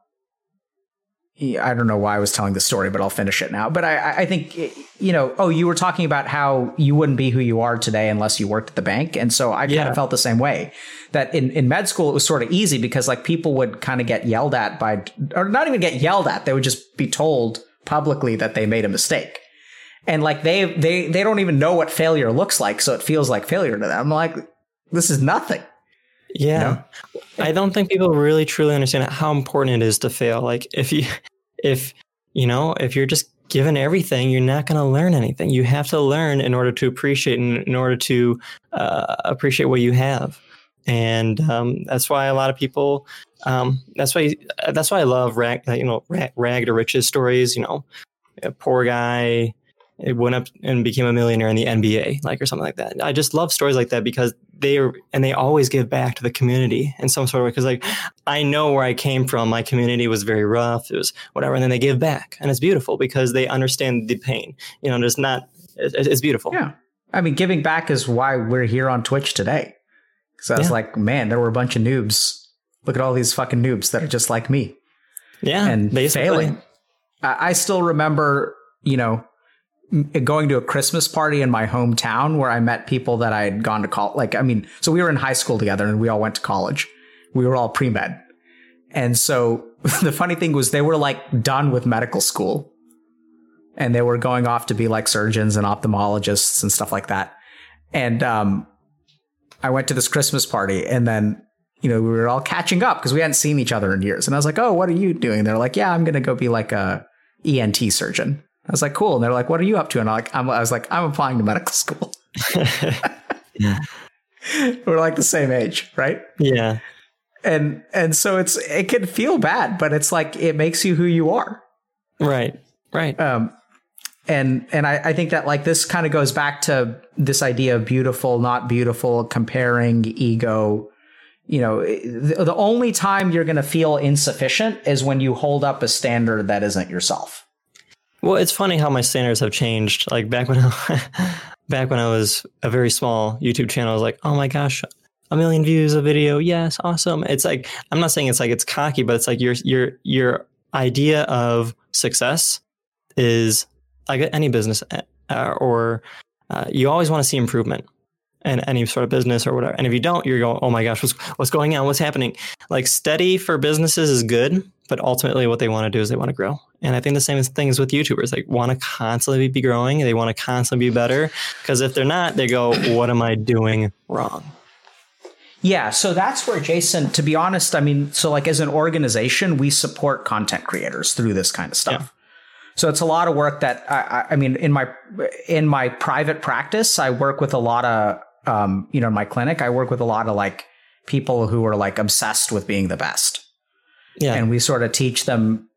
I don't know why I was telling the story, but I'll finish it now. But I, I think, you know, oh, you were talking about how you wouldn't be who you are today unless you worked at the bank. And so I yeah. kind of felt the same way that in, in med school, it was sort of easy because like people would kind of get yelled at by, or not even get yelled at. They would just be told publicly that they made a mistake. And like they, they, they don't even know what failure looks like. So it feels like failure to them. I'm like, this is nothing. Yeah. You know? I don't think people really truly understand how important it is to fail. Like if you if you know, if you're just given everything, you're not going to learn anything. You have to learn in order to appreciate, in, in order to uh, appreciate what you have. and um, that's why a lot of people. Um, that's why that's why I love rag, you know rag, rag to riches stories. You know, poor guy it went up and became a millionaire in the NBA, like or something like that. I just love stories like that because they are, and they always give back to the community in some sort of way. Because like I know where I came from, my community was very rough, it was whatever, and then they give back, and it's beautiful because they understand the pain. You know, there's not, it's beautiful. Yeah, I mean, giving back is why we're here on Twitch today. Because I was yeah. like, man, there were a bunch of noobs. Look at all these fucking noobs that are just like me. Yeah, and basically. failing. I still remember, you know, going to a Christmas party in my hometown where I met people that I had gone to college. Like, I mean, so we were in high school together and we all went to college. We were all pre med. And so the funny thing was they were like done with medical school and they were going off to be like surgeons and ophthalmologists and stuff like that. And, um, I went to this Christmas party and then, you know, we were all catching up because we hadn't seen each other in years. And I was like, Oh, what are you doing? They're like, Yeah, I'm going to go be like a ENT surgeon. I was like, cool. And they're like, what are you up to? And I'm like, I'm, I was like, I'm applying to medical school. yeah. We're like the same age, right? Yeah. And and so it's it can feel bad, but it's like it makes you who you are. Right. Right. Um and and I, I think that like this kind of goes back to this idea of beautiful, not beautiful, comparing ego. You know, the, the only time you're going to feel insufficient is when you hold up a standard that isn't yourself. Well, it's funny how my standards have changed. Like back when I, back when I was a very small YouTube channel, I was like, oh my gosh, a million views a video. Yes, awesome. It's like I'm not saying it's like it's cocky, but it's like your your your idea of success is like any business uh, or uh, you always want to see improvement in any sort of business or whatever. And if you don't, you're going, oh my gosh, what's what's going on? What's happening? Like steady for businesses is good, but ultimately what they want to do is they want to grow. And I think the same thing is with YouTubers. They want to constantly be growing. They want to constantly be better. Because if they're not, they go, what am I doing wrong? Yeah, so that's where Jason, to be honest, I mean, so like as an organization, we support content creators through this kind of stuff. Yeah. So it's a lot of work that I, I, mean, in my in my private practice, I work with a lot of, um, you know, in my clinic, I work with a lot of like people who are like obsessed with being the best. Yeah. And we sort of teach them,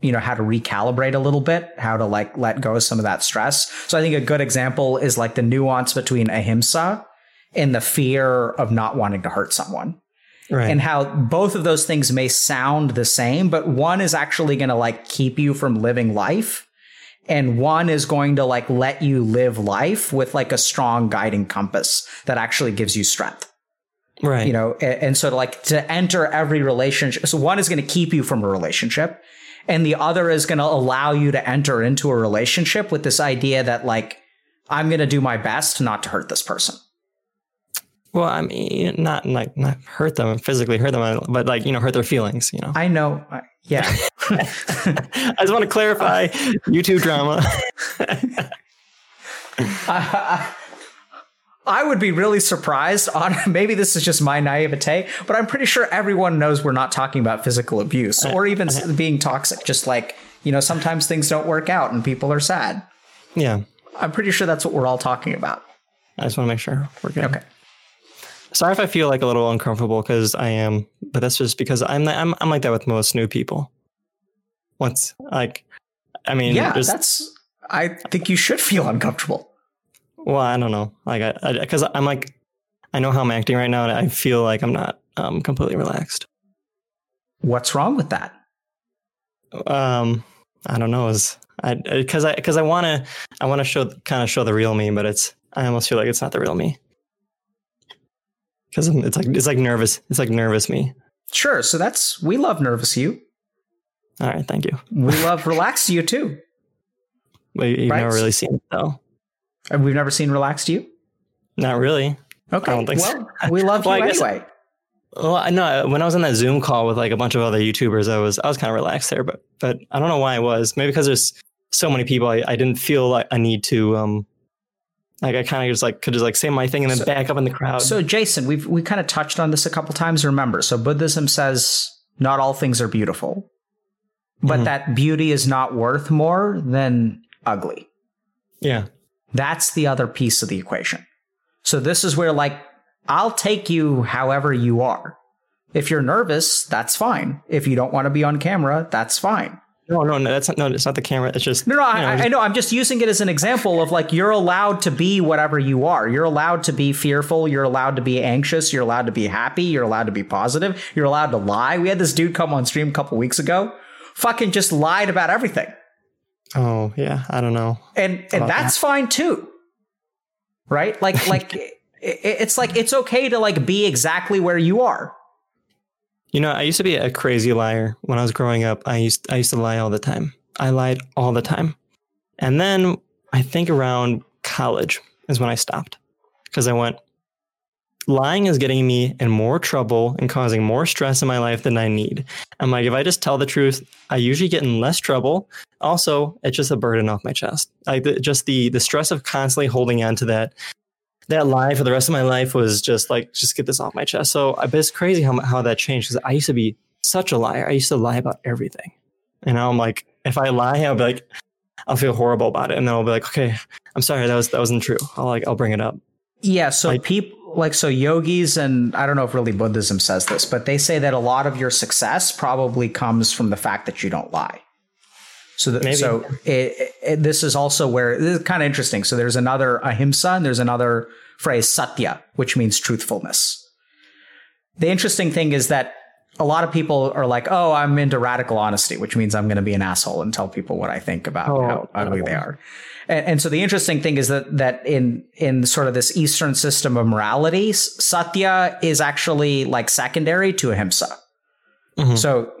you know, how to recalibrate a little bit, how to like let go of some of that stress. So I think a good example is like the nuance between ahimsa and the fear of not wanting to hurt someone. Right. And how both of those things may sound the same, but one is actually going to like keep you from living life. And one is going to like let you live life with like a strong guiding compass that actually gives you strength. Right. You know, and, and so to like to enter every relationship. So one is going to keep you from a relationship and the other is going to allow you to enter into a relationship with this idea that like, I'm going to do my best not to hurt this person. Well, I mean, not like not hurt them physically, hurt them, uh, but like you know, hurt their feelings. You know. I know. Yeah. I just want to clarify YouTube drama. I would be really surprised on maybe this is just my naivete, but I'm pretty sure everyone knows we're not talking about physical abuse or even being toxic. Just like, you know, sometimes things don't work out and people are sad. Yeah. I'm pretty sure that's what we're all talking about. I just want to make sure we're good. Okay. Sorry if I feel like a little uncomfortable because I am, but that's just because I'm I'm I'm like that with most new people. Once like, I mean, yeah, that's. I think you should feel uncomfortable. Well, I don't know. Like, I because I'm like, I know how I'm acting right now, and I feel like I'm not um, completely relaxed. What's wrong with that? Um, I don't know. Is I because I because I want to I want to show kind of show the real me, but it's I almost feel like it's not the real me because it's like it's like nervous. It's like nervous me. Sure. So that's we love nervous you. All right. Thank you. We love relaxed you too. But you've right? never really seen it though. And we've never seen Relaxed You? Not really. Okay. I don't think well, so. we love well, you anyway. Well, I know when I was on that Zoom call with like a bunch of other YouTubers, I was I was kind of relaxed there, but but I don't know why I was. Maybe because there's so many people, I, I didn't feel like a need to um like I kind of just like could just like say my thing and then so, back up in the crowd. So Jason, we've we kind of touched on this a couple times. Remember, so Buddhism says not all things are beautiful, but mm-hmm. that beauty is not worth more than ugly. Yeah. That's the other piece of the equation. So this is where like I'll take you however you are. If you're nervous, that's fine. If you don't want to be on camera, that's fine. No, no, no, that's not, no, it's not the camera. It's just No, no, I, you know, I just- know. I'm just using it as an example of like you're allowed to be whatever you are. You're allowed to be fearful. You're allowed to be anxious. You're allowed to be happy. You're allowed to be positive. You're allowed to lie. We had this dude come on stream a couple weeks ago, fucking just lied about everything, Oh yeah, I don't know. and and that's fine too, right? Like like it, it's like it's okay to like be exactly where you are. You know, I used to be a crazy liar when I was growing up. I used I used to lie all the time. I lied all the time. And then I think around college is when I stopped because I went lying is getting me in more trouble and causing more stress in my life than I need. I'm like if I just tell the truth, I usually get in less trouble. Also, it's just a burden off my chest. Like just the the stress of constantly holding on to that that lie for the rest of my life was just like just get this off my chest. So I- but it's crazy how how that changed because I used to be such a liar. I used to lie about everything, and now I'm like, if I lie, I'll be like, I'll feel horrible about it, and then I'll be like, okay, I'm sorry, that was that wasn't true. I'll like I'll bring it up. Yeah, so Like- people like so yogis and I don't know if really Buddhism says this, but they say that a lot of your success probably comes from the fact that you don't lie. So that, so it, it, this is also where this is kind of interesting. So there's another ahimsa and there's another phrase satya, which means truthfulness. The interesting thing is that a lot of people are like, "Oh, I'm into radical honesty," which means I'm going to be an asshole and tell people what I think about Oh, how ugly they are. And, and so the interesting thing is that that in in sort of this Eastern system of morality, satya is actually like secondary to ahimsa. Mhm. So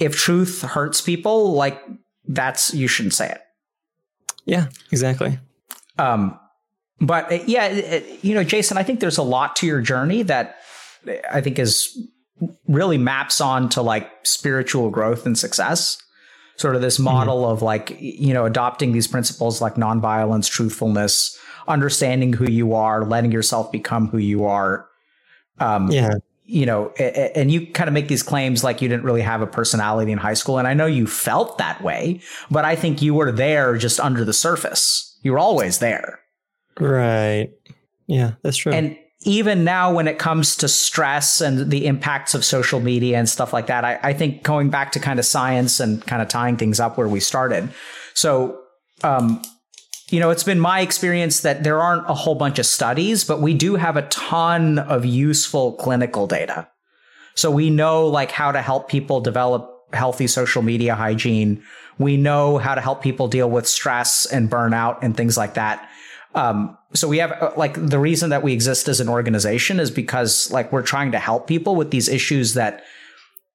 if truth hurts people, like that's you shouldn't say it. Yeah, exactly. Um, but uh, yeah, it- it- you know, Jason, I think there's a lot to your journey that I think is really maps on to like spiritual growth and success. Sort of this model of like, you know, adopting these principles like nonviolence, truthfulness, understanding who you are, letting yourself become who you are. Um, Yeah, you know, and you kind of make these claims like you didn't really have a personality in high school. And I know you felt that way, but I think you were there just under the surface. You were always there. right. Yeah, that's true. And even now, when it comes to stress and the impacts of social media and stuff like that, I, I think going back to kind of science and kind of tying things up where we started. So, um, you know, it's been my experience that there aren't a whole bunch of studies, but we do have a ton of useful clinical data. So we know like how to help people develop healthy social media hygiene. We know how to help people deal with stress and burnout and things like that. Um, so we have uh, like the reason that we exist as an organization is because like we're trying to help people with these issues that,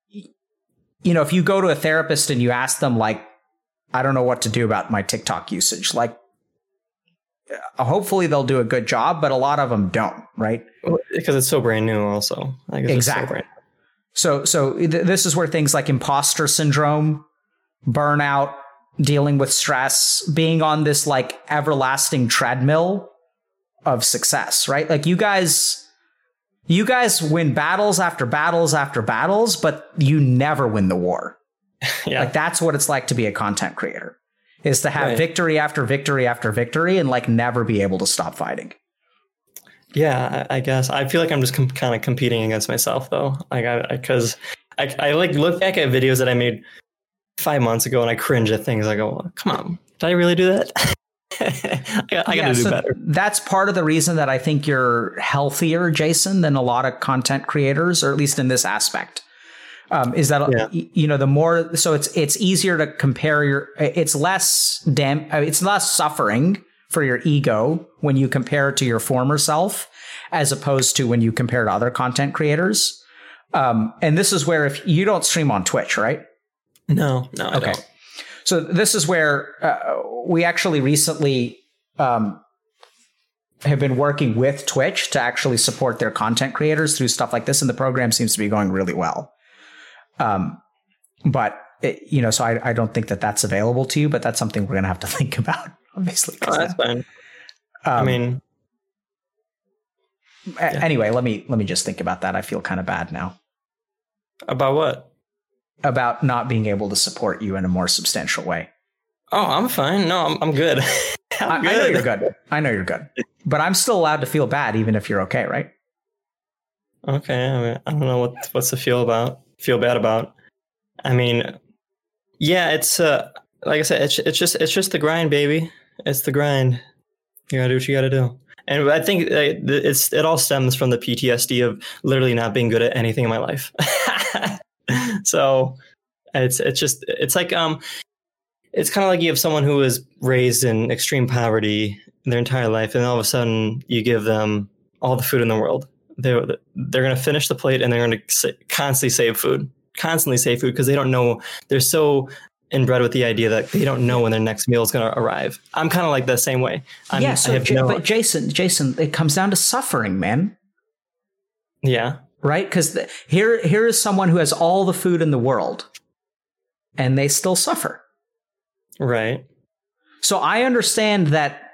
you know, if you go to a therapist and you ask them like, I don't know what to do about my TikTok usage, like, Uh, hopefully they'll do a good job, but a lot of them don't, right? because it's so brand new, also. Like, so Exactly. brand- So, so th- this is where things like imposter syndrome, burnout, dealing with stress, being on this like everlasting treadmill of success, right? Like you guys, you guys win battles after battles after battles, but you never win the war. yeah. Like that's what it's like to be a content creator is to have Right. victory after victory after victory and like never be able to stop fighting. Yeah, I, I guess I feel like I'm just com- kind of competing against myself though. Like I because I, I, like look back at videos that I made five months ago and I cringe at things. I go, come on, did I really do that? I, got- I got to Yeah, do better. That's part of the reason that I think you're healthier, Jason, than a lot of content creators, or at least in this aspect. Um, is that Yeah. you know the more so it's it's easier to compare your it's less dam uh, it's less suffering for your ego when you compare it to your former self as opposed to when you compare to other content creators. Um, and this is where if you don't stream on Twitch, right? No, no, I Okay. don't. So this is where uh, we actually recently um, have been working with Twitch to actually support their content creators through stuff like this, and the program seems to be going really well. Um, but it, you know, so I, I don't think that that's available to you, but that's something we're gonna have to think about, obviously. Oh, that's fine. um, I mean, a- anyway, let me let me just think about that. I feel kind of bad now about what? about not being able to support you in a more substantial way. Oh, I'm fine. No, I'm I'm good. I'm I, I know you're good. I know you're good, but I'm still allowed to feel bad even if you're okay, right? Okay, I, mean, I don't know what what's to feel about feel bad about. I mean, yeah, it's uh, like I said, it's it's just it's just the grind, baby. It's the grind. You gotta do what you gotta do. And I think it's it all stems from the PTSD of literally not being good at anything in my life. so it's it's just it's like um it's kind of like you have someone who was raised in extreme poverty their entire life, and all of a sudden you give them all the food in the world. They're they're going to finish the plate and they're going to constantly save food, constantly save food because they don't know. They're so inbred with the idea that they don't know when their next meal is going to arrive. I'm kind of like the same way. I'm, yeah, so no, but Jason, Jason, it comes down to suffering, man. Yeah. Right? Because here, here is someone who has all the food in the world, and they still suffer. Right. So I understand that,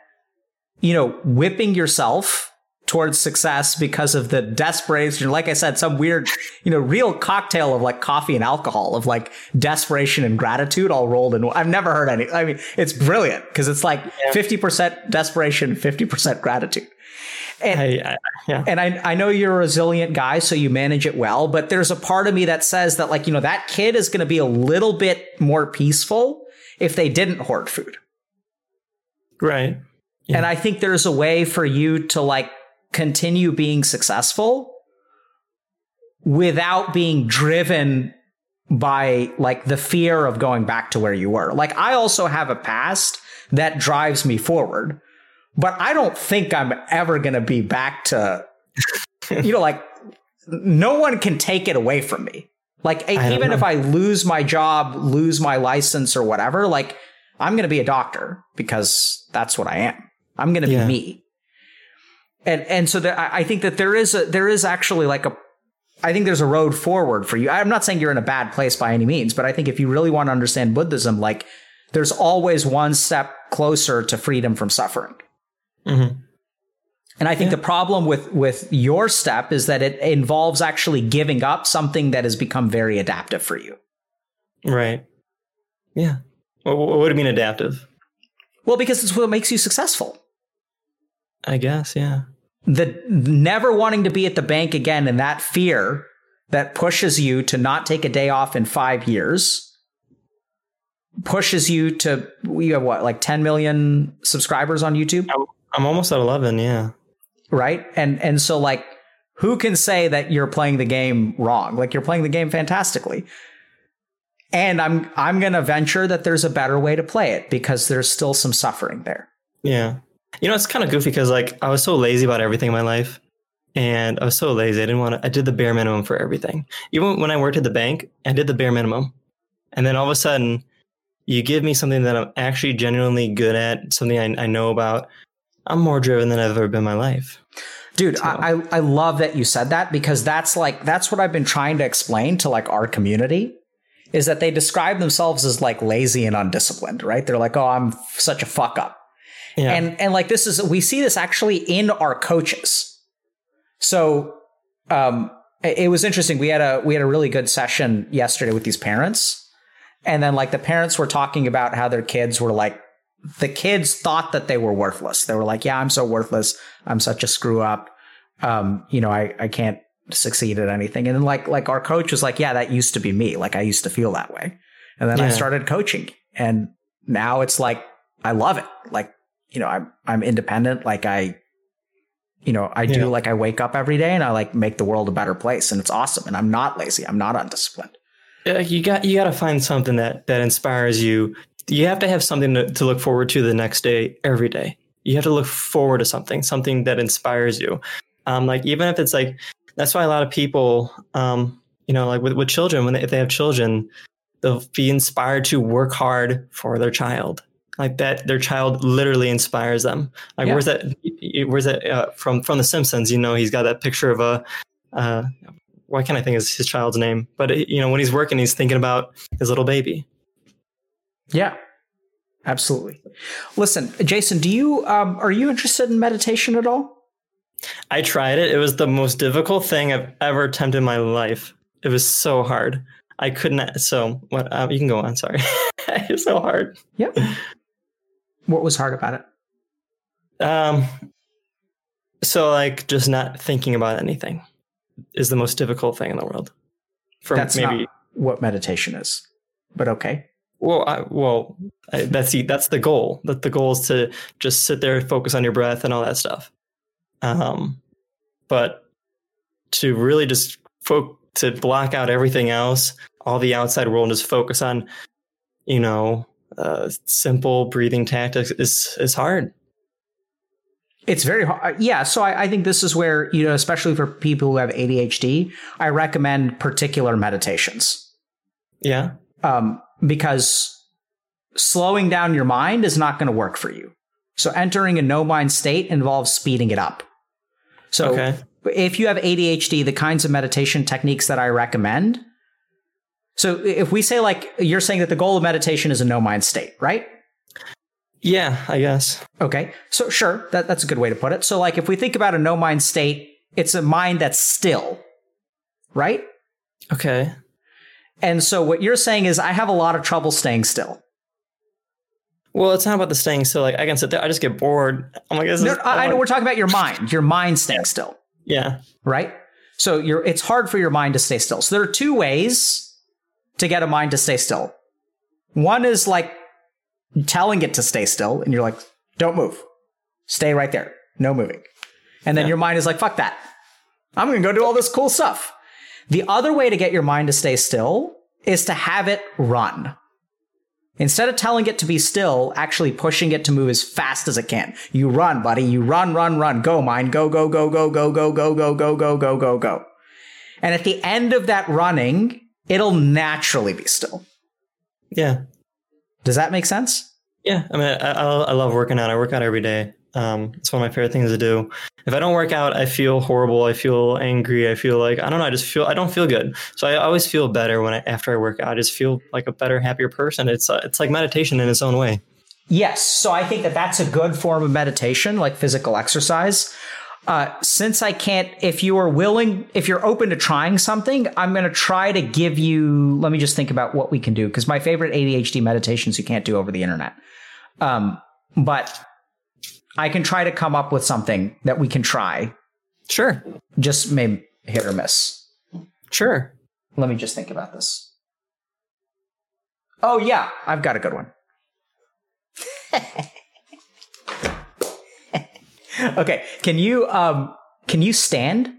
you know, whipping yourself towards success because of the desperation. Like I said, some weird, you know, real cocktail of like coffee and alcohol of like desperation and gratitude all rolled in. I've never heard any. I mean, it's brilliant because it's like fifty percent desperation, fifty percent gratitude. And, I, I, yeah. and I, I know you're a resilient guy, so you manage it well. But there's a part of me that says that, like, you know, that kid is going to be a little bit more peaceful if they didn't hoard food. Right. Yeah. And I think there's a way for you to like continue being successful without being driven by like the fear of going back to where you were. Like I also have a past that drives me forward, but I don't think I'm ever going to be back to you know like no one can take it away from me. Like even know. if I lose my job, lose my license or whatever, like I'm going to be a doctor because that's what I am. I'm going to yeah. be me and and so there, I think that there is a there is actually like a I think there's a road forward for you. I'm not saying you're in a bad place by any means, but I think if you really want to understand Buddhism, like there's always one step closer to freedom from suffering. Mm-hmm. And I think yeah. the problem with with your step is that it involves actually giving up something that has become very adaptive for you. Right. Yeah. What, what would it mean adaptive? Well, because it's what makes you successful. I guess, yeah the never wanting to be at the bank again and that fear that pushes you to not take a day off in five years pushes you to you have what like 10 million subscribers on youtube? I'm, almost at 11 yeah. Right? And and so like who can say that you're playing the game wrong? Like you're playing the game fantastically. And i'm i'm going to venture that there's a better way to play it because there's still some suffering there. Yeah you know, it's kind of goofy because like I was so lazy about everything in my life, and I was so lazy. I didn't want to. I did the bare minimum for everything. Even when I worked at the bank, I did the bare minimum, and then all of a sudden, you give me something that I'm actually genuinely good at, something I, I know about. I'm more driven than I've ever been in my life. Dude, so. I, I love that you said that because that's like that's what I've been trying to explain to like our community is that they describe themselves as like lazy and undisciplined, right? They're like, oh, I'm such a fuck up. Yeah. And and like this is we see this actually in our coaches. So um it was interesting. We had a we had a really good session yesterday with these parents. And then like the parents were talking about how their kids were like the kids thought that they were worthless. They were like, "Yeah, I'm so worthless. I'm such a screw up. Um, you know, I I can't succeed at anything." And then like like our coach was like, "Yeah, that used to be me. Like I used to feel that way." And then yeah. I started coaching, and now it's like I love it. Like you know, I'm I'm independent. Like I, you know, I yeah. do like I wake up every day and I like make the world a better place, and it's awesome. And I'm not lazy. I'm not undisciplined. you got you got to find something that that inspires you. You have to have something to, to look forward to the next day, every day. You have to look forward to something, something that inspires you. Um, like even if it's like that's why a lot of people, um, you know, like with, with children, when they, if they have children, they'll be inspired to work hard for their child like that their child literally inspires them. Like yeah. where's that where's that uh, from from the simpsons you know he's got that picture of a uh, why can't i think of his child's name? But it, you know when he's working he's thinking about his little baby. Yeah. Absolutely. Listen jason do you um, are you interested in meditation at all? I tried it. It was the most difficult thing i've ever attempted in my life. It was so hard. I couldn't so what uh, you can go on sorry. It's so hard. Yep what was hard about it? Um, so like just not thinking about anything. is the most difficult thing in the world. For That's maybe what meditation is, but okay. Well, I, well, I, that's the that's the goal. That the goal is to just sit there, focus on your breath, and all that stuff. Um, but to really just fo- to block out everything else, all the outside world, and just focus on, you know, uh, simple breathing tactics is is hard. It's very hard. Uh, yeah. So I, I, think this is where, you know, especially for people who have ADHD, I recommend particular meditations. Yeah. Um, because slowing down your mind is not going to work for you. So entering a no mind state involves speeding it up. So okay. if you have ADHD, the kinds of meditation techniques that I recommend. So if we say like you're saying that the goal of meditation is a no mind state, right? Yeah, I guess. Okay. So sure, that, that's a good way to put it. So like if we think about a no mind state, it's a mind that's still, right? Okay. And so what you're saying is I have a lot of trouble staying still. Well, it's not about the staying still. Like I can sit there, I just get bored. I'm like, no, I, I know we're talking about your mind. Your mind staying still. Yeah. Right. So you're. It's hard for your mind to stay still. So there are two ways to get a mind to stay still. One is like telling it to stay still, and you're like, don't move. Stay right there. No moving. And then yeah. your mind is like, fuck that. I'm going to go do all this cool stuff. The other way to get your mind to stay still is to have it run. Instead of telling it to be still, actually pushing it to move as fast as it can. You run, buddy. You run, run, run. Go, mind. Go, go, go, go, go, go, go, go, go, go, go, go, go. And at the end of that running, it'll naturally be still. Yeah. Does that make sense? Yeah, I mean, I, I love working out. I work out every day. Um, it's one of my favorite things to do. If I don't work out, I feel horrible. I feel angry. I feel like I don't know. I just feel I don't feel good. So I always feel better when I after I work out. I just feel like a better, happier person. It's uh, it's like meditation in its own way. Yes. So I think that that's a good form of meditation, like physical exercise. Uh, since I can't, if you are willing, if you're open to trying something, I'm going to try to give you. Let me just think about what we can do because my favorite ADHD meditations you can't do over the internet. Um, but I can try to come up with something that we can try. Sure. Just maybe hit or miss. Sure. Let me just think about this. Oh yeah, I've got a good one. okay, can you um can you stand?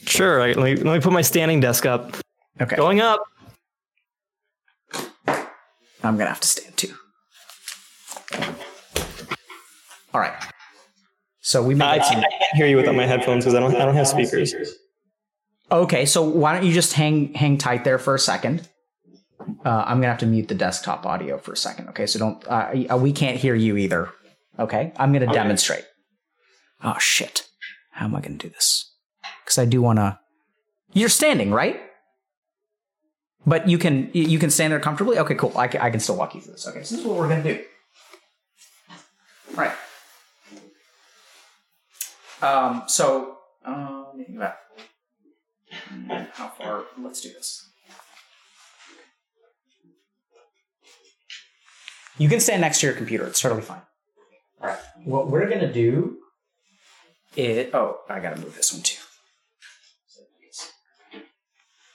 Sure. Let me, let me put my standing desk up. Okay. Going up. I'm gonna have to stand too. All right. So we made. some- I can't hear you without my headphones because I don't. I don't have speakers. Okay, so why don't you just hang hang tight there for a second? Uh, I'm gonna have to mute the desktop audio for a second. Okay, so don't. Uh, we can't hear you either. Okay, I'm gonna okay. demonstrate. Oh shit! How am I gonna do this? Because I do want to. You're standing, right? But you can you can stand there comfortably. Okay, cool. I can, I can still walk you through this. Okay, so this is what we're gonna do. All right. Um, so, um, how far? Let's do this. You can stand next to your computer. It's totally fine. All right. What we're gonna do is oh, I gotta move this one too.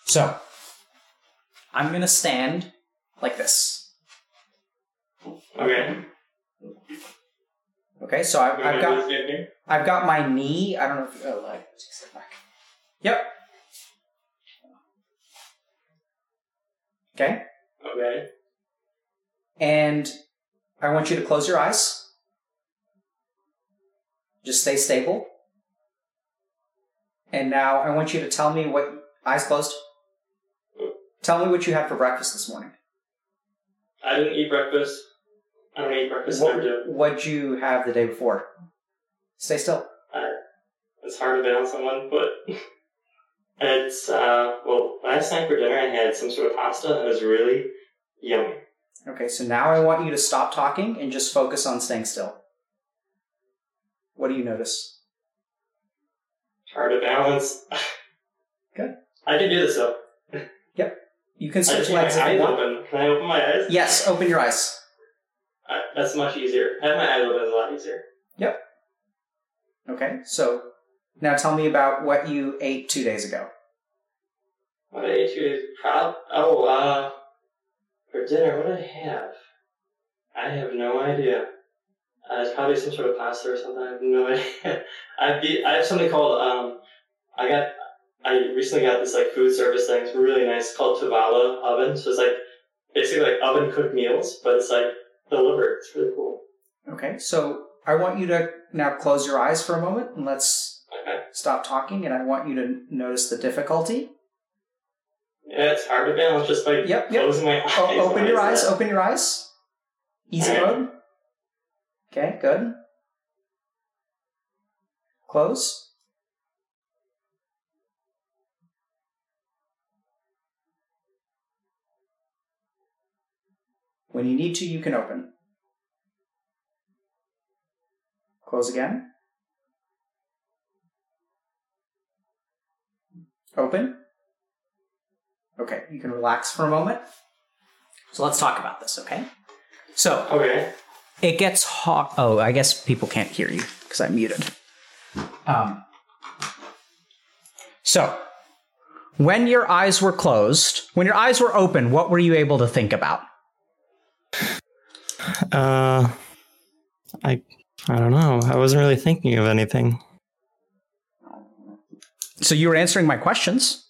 So, I'm gonna stand like this. Okay. Okay, so I've, I've got I've got my knee. I don't know if oh, like step back. Yep. Okay. Okay. And I want you to close your eyes. Just stay stable. And now I want you to tell me what eyes closed. Tell me what you had for breakfast this morning. I didn't eat breakfast. I don't eat breakfast what, What'd you have the day before? Stay still. It's hard to balance on one foot. it's, uh, well, last night for dinner I had some sort of pasta and it was really yummy. Okay, so now I want you to stop talking and just focus on staying still. What do you notice? Hard to balance. Good. I can do this though. Yep. You can switch legs if you want. Open. Can I open my eyes? Yes, open your eyes. Uh, that's much easier. I Have my eyes open is a lot easier. Yep. Okay, so Now tell me about what you ate two days ago. What I ate two days? Prob- oh, uh, for dinner, what did I have? I have no idea. Uh, it's probably some sort of pasta or something. I have no idea. I I have something called um, I got I recently got this like food service thing. It's really nice. It's called Tovala oven. So it's like basically like oven cooked meals, but it's like delivered. It's really cool. Okay, so I want you to now close your eyes for a moment and let's Okay. stop talking, and I want you to notice the difficulty. Yeah, it's hard to balance just by Yep, yep. closing my eyes. O- open your eyes. Open your eyes. Easy mode. Okay, good. Close. When you need to, you can open. Close again. Open. Okay, you can relax for a moment. So let's talk about this, okay? So Okay. It gets hot. Oh, I guess people can't hear you because I'm muted. Um, so, when your eyes were closed, when your eyes were open, what were you able to think about? Uh, I I don't know. I wasn't really thinking of anything. So you were answering my questions.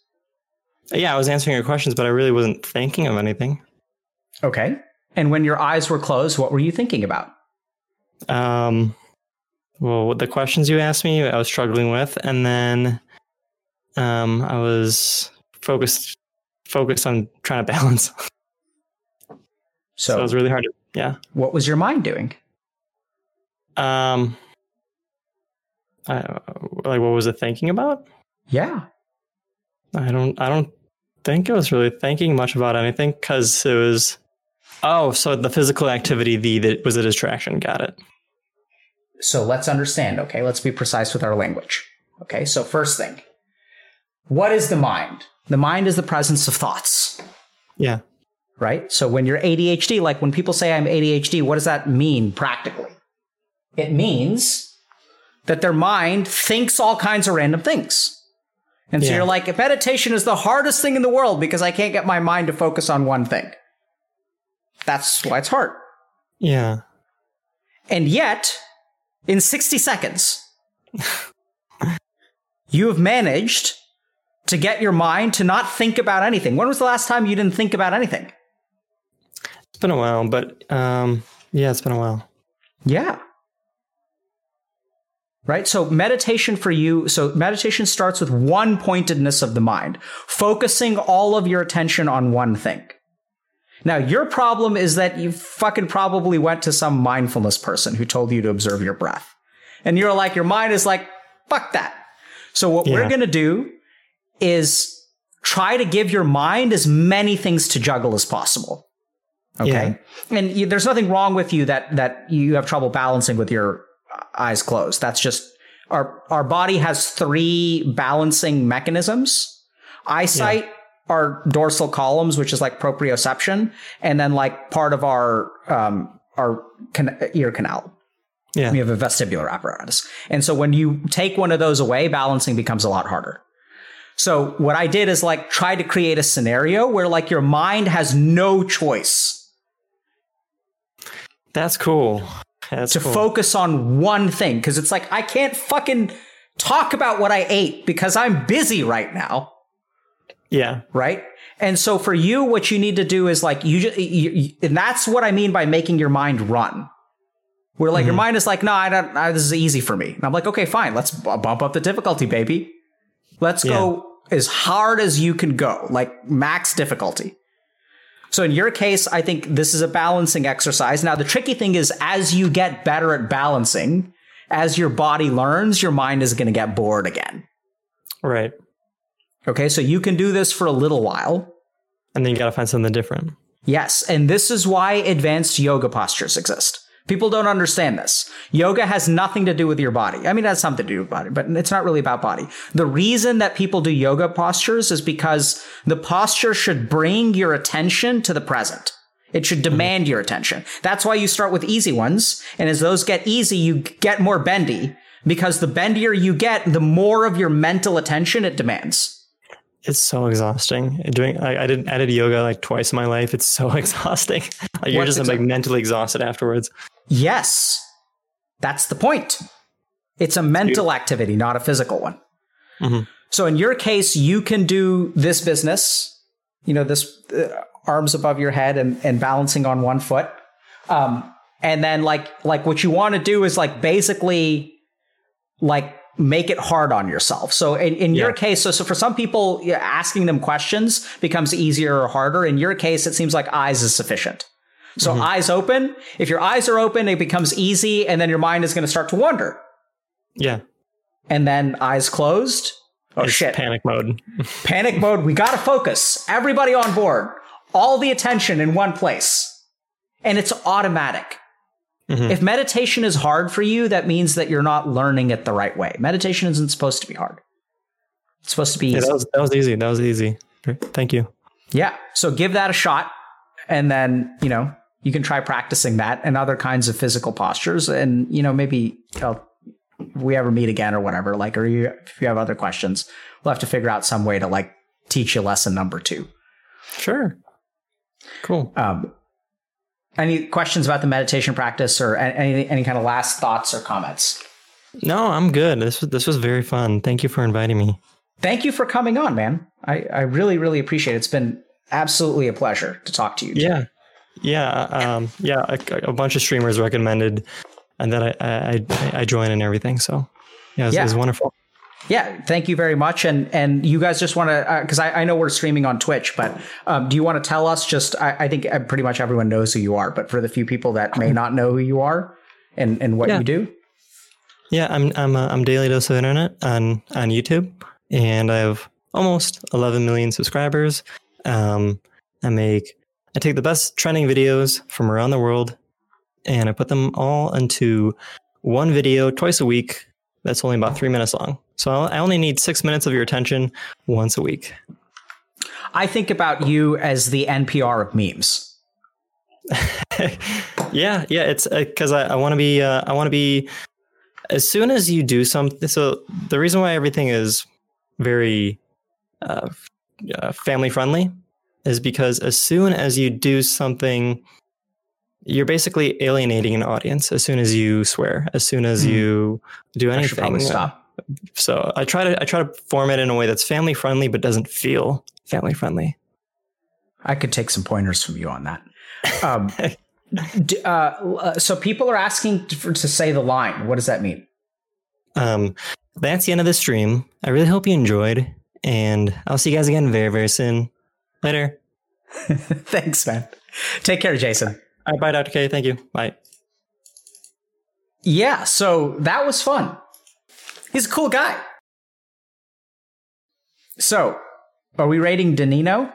Yeah, I was answering your questions, but I really wasn't thinking of anything. Okay. And when your eyes were closed, what were you thinking about? Um, well, the questions you asked me, I was struggling with, and then um, I was focused focused on trying to balance. So, So, it was really hard to. Yeah. what was your mind doing? Um. I, like, what was it thinking about? Yeah. I don't. I don't think it was really thinking much about anything because it was. Oh, so the physical activity, the that was a distraction. Got it. So let's understand, okay? Let's be precise with our language. Okay, so first thing what is the mind? The mind is the presence of thoughts, Yeah. right? So when you're ADHD, like when people say I'm ADHD, what does that mean practically? It means that their mind thinks all kinds of random things. And so Yeah. you're like, if meditation is the hardest thing in the world because I can't get my mind to focus on one thing. That's why it's hard. Yeah. And yet, in 60 seconds, you have managed to get your mind to not think about anything. When was the last time you didn't think about anything? It's been a while, but um, yeah, it's been a while. Yeah. Right? So, meditation for you, so meditation starts with one pointedness of the mind, focusing all of your attention on one thing. Now, your problem is that you fucking probably went to some mindfulness person who told you to observe your breath. And you're like, your mind is like, fuck that. So, what we're going to do is try to give your mind as many things to juggle as possible. Okay. And you, there's nothing wrong with you that, that you have trouble balancing with your eyes closed. That's just our, our body has three balancing mechanisms. Eyesight, our dorsal columns, which is like proprioception, and then like part of our, um, our can- ear canal. Yeah. We have a vestibular apparatus. And so when you take one of those away, balancing becomes a lot harder. So what I did is like try to create a scenario where like your mind has no choice That's cool. That's to cool. focus on one thing because it's like I can't fucking talk about what I ate because I'm busy right now, yeah. right? And so for you, what you need to do is like you, just, you, and that's what I mean by making your mind run. Where like your mm-hmm. mind is like, no, I don't. I, this is easy for me. And I'm like, okay, fine. Let's bump up the difficulty, baby. Let's go as hard as you can go, like max difficulty. So in your case, I think this is a balancing exercise. Now, the tricky thing is as you get better at balancing, as your body learns, your mind is going to get bored again. Right. Okay. So you can do this for a little while. And then you got to find something different. Yes. And this is why advanced yoga postures exist. People don't understand this. Yoga has nothing to do with your body. I mean, it has something to do with body, but it's not really about body. The reason that people do yoga postures is because the posture should bring your attention to the present. It should mm-hmm. demand your attention. That's why you start with easy ones. And as those get easy, you get more bendy because the bendier you get, the more of your mental attention it demands. It's so exhausting. Doing I, I did I did yoga like twice in my life. It's so exhausting. Like you're What's just like mentally exhausted afterwards. Yes, that's the point. It's a mental activity, not a physical one. Mhm. So in your case, you can do this business, you know, this uh, arms above your head and, and balancing on one foot. Um, and then like, like what you want to do is like basically like make it hard on yourself. So in, in your case, so, so for some people, asking them questions becomes easier or harder. In your case, it seems like eyes is sufficient. So mm-hmm. eyes open. If your eyes are open, it becomes easy, and then your mind is going to start to wander. Yeah. And then eyes closed. Oh It's shit! Panic mode. Panic mode. We got to focus. Everybody on board. All the attention in one place, and it's automatic. Mhm. If meditation is hard for you, that means that you're not learning it the right way. Meditation isn't supposed to be hard. It's supposed to be Yeah, easy. that was that was easy. That was easy. Thank you. Yeah. So give that a shot. And then, you know, you can try practicing that and other kinds of physical postures. And, you know, maybe uh, if we ever meet again or whatever, like, or you, if you have other questions, we'll have to figure out some way to like teach you lesson number two. Sure. Cool. Um, any questions about the meditation practice or any, any kind of last thoughts or comments? No, I'm good. This was this was very fun. Thank you for inviting me. Thank you for coming on, man. I, I really, really appreciate it. It's been absolutely a pleasure to talk to you. Yeah. Yeah. Um, yeah. A, a bunch of streamers recommended and then I, I, I, joined and everything. So yeah, it was, it was wonderful. Yeah, thank you very much. And and you guys just want to because I, I know we're streaming on Twitch, but um, do you want to tell us? Just I, I think uh, pretty much everyone knows who you are, but for the few people that may not know who you are and and what Yeah. you do, Yeah, I'm I'm uh, I'm Daily Dose of Internet on on YouTube, and I have almost 11 million subscribers. Um, I make I take the best trending videos from around the world, and I put them all into one video twice a week. That's only about three minutes long. So I only need six minutes of your attention once a week. I think about you as the NPR of memes. yeah, yeah. It's because I, I want to be. Uh, I want to be. As soon as you do something, so the reason why everything is very uh, uh, family friendly is because as soon as you do something, you're basically alienating an audience. As soon as you swear, as soon as Hmm. you do I should probably anything, stop. So I try to I try to form it in a way that's family friendly but doesn't feel family friendly. I could take some pointers from you on that. Um, d- uh, uh, so people are asking to, for, to say the line. What does that mean? Um, that's the end of the stream. I really hope you enjoyed, and I'll see you guys again very, very soon. Later. Thanks, man. Take care, Jason. All right, bye, Dr. K. Thank you. Bye. Yeah, so that was fun. He's a cool guy. So, are we rating Danino?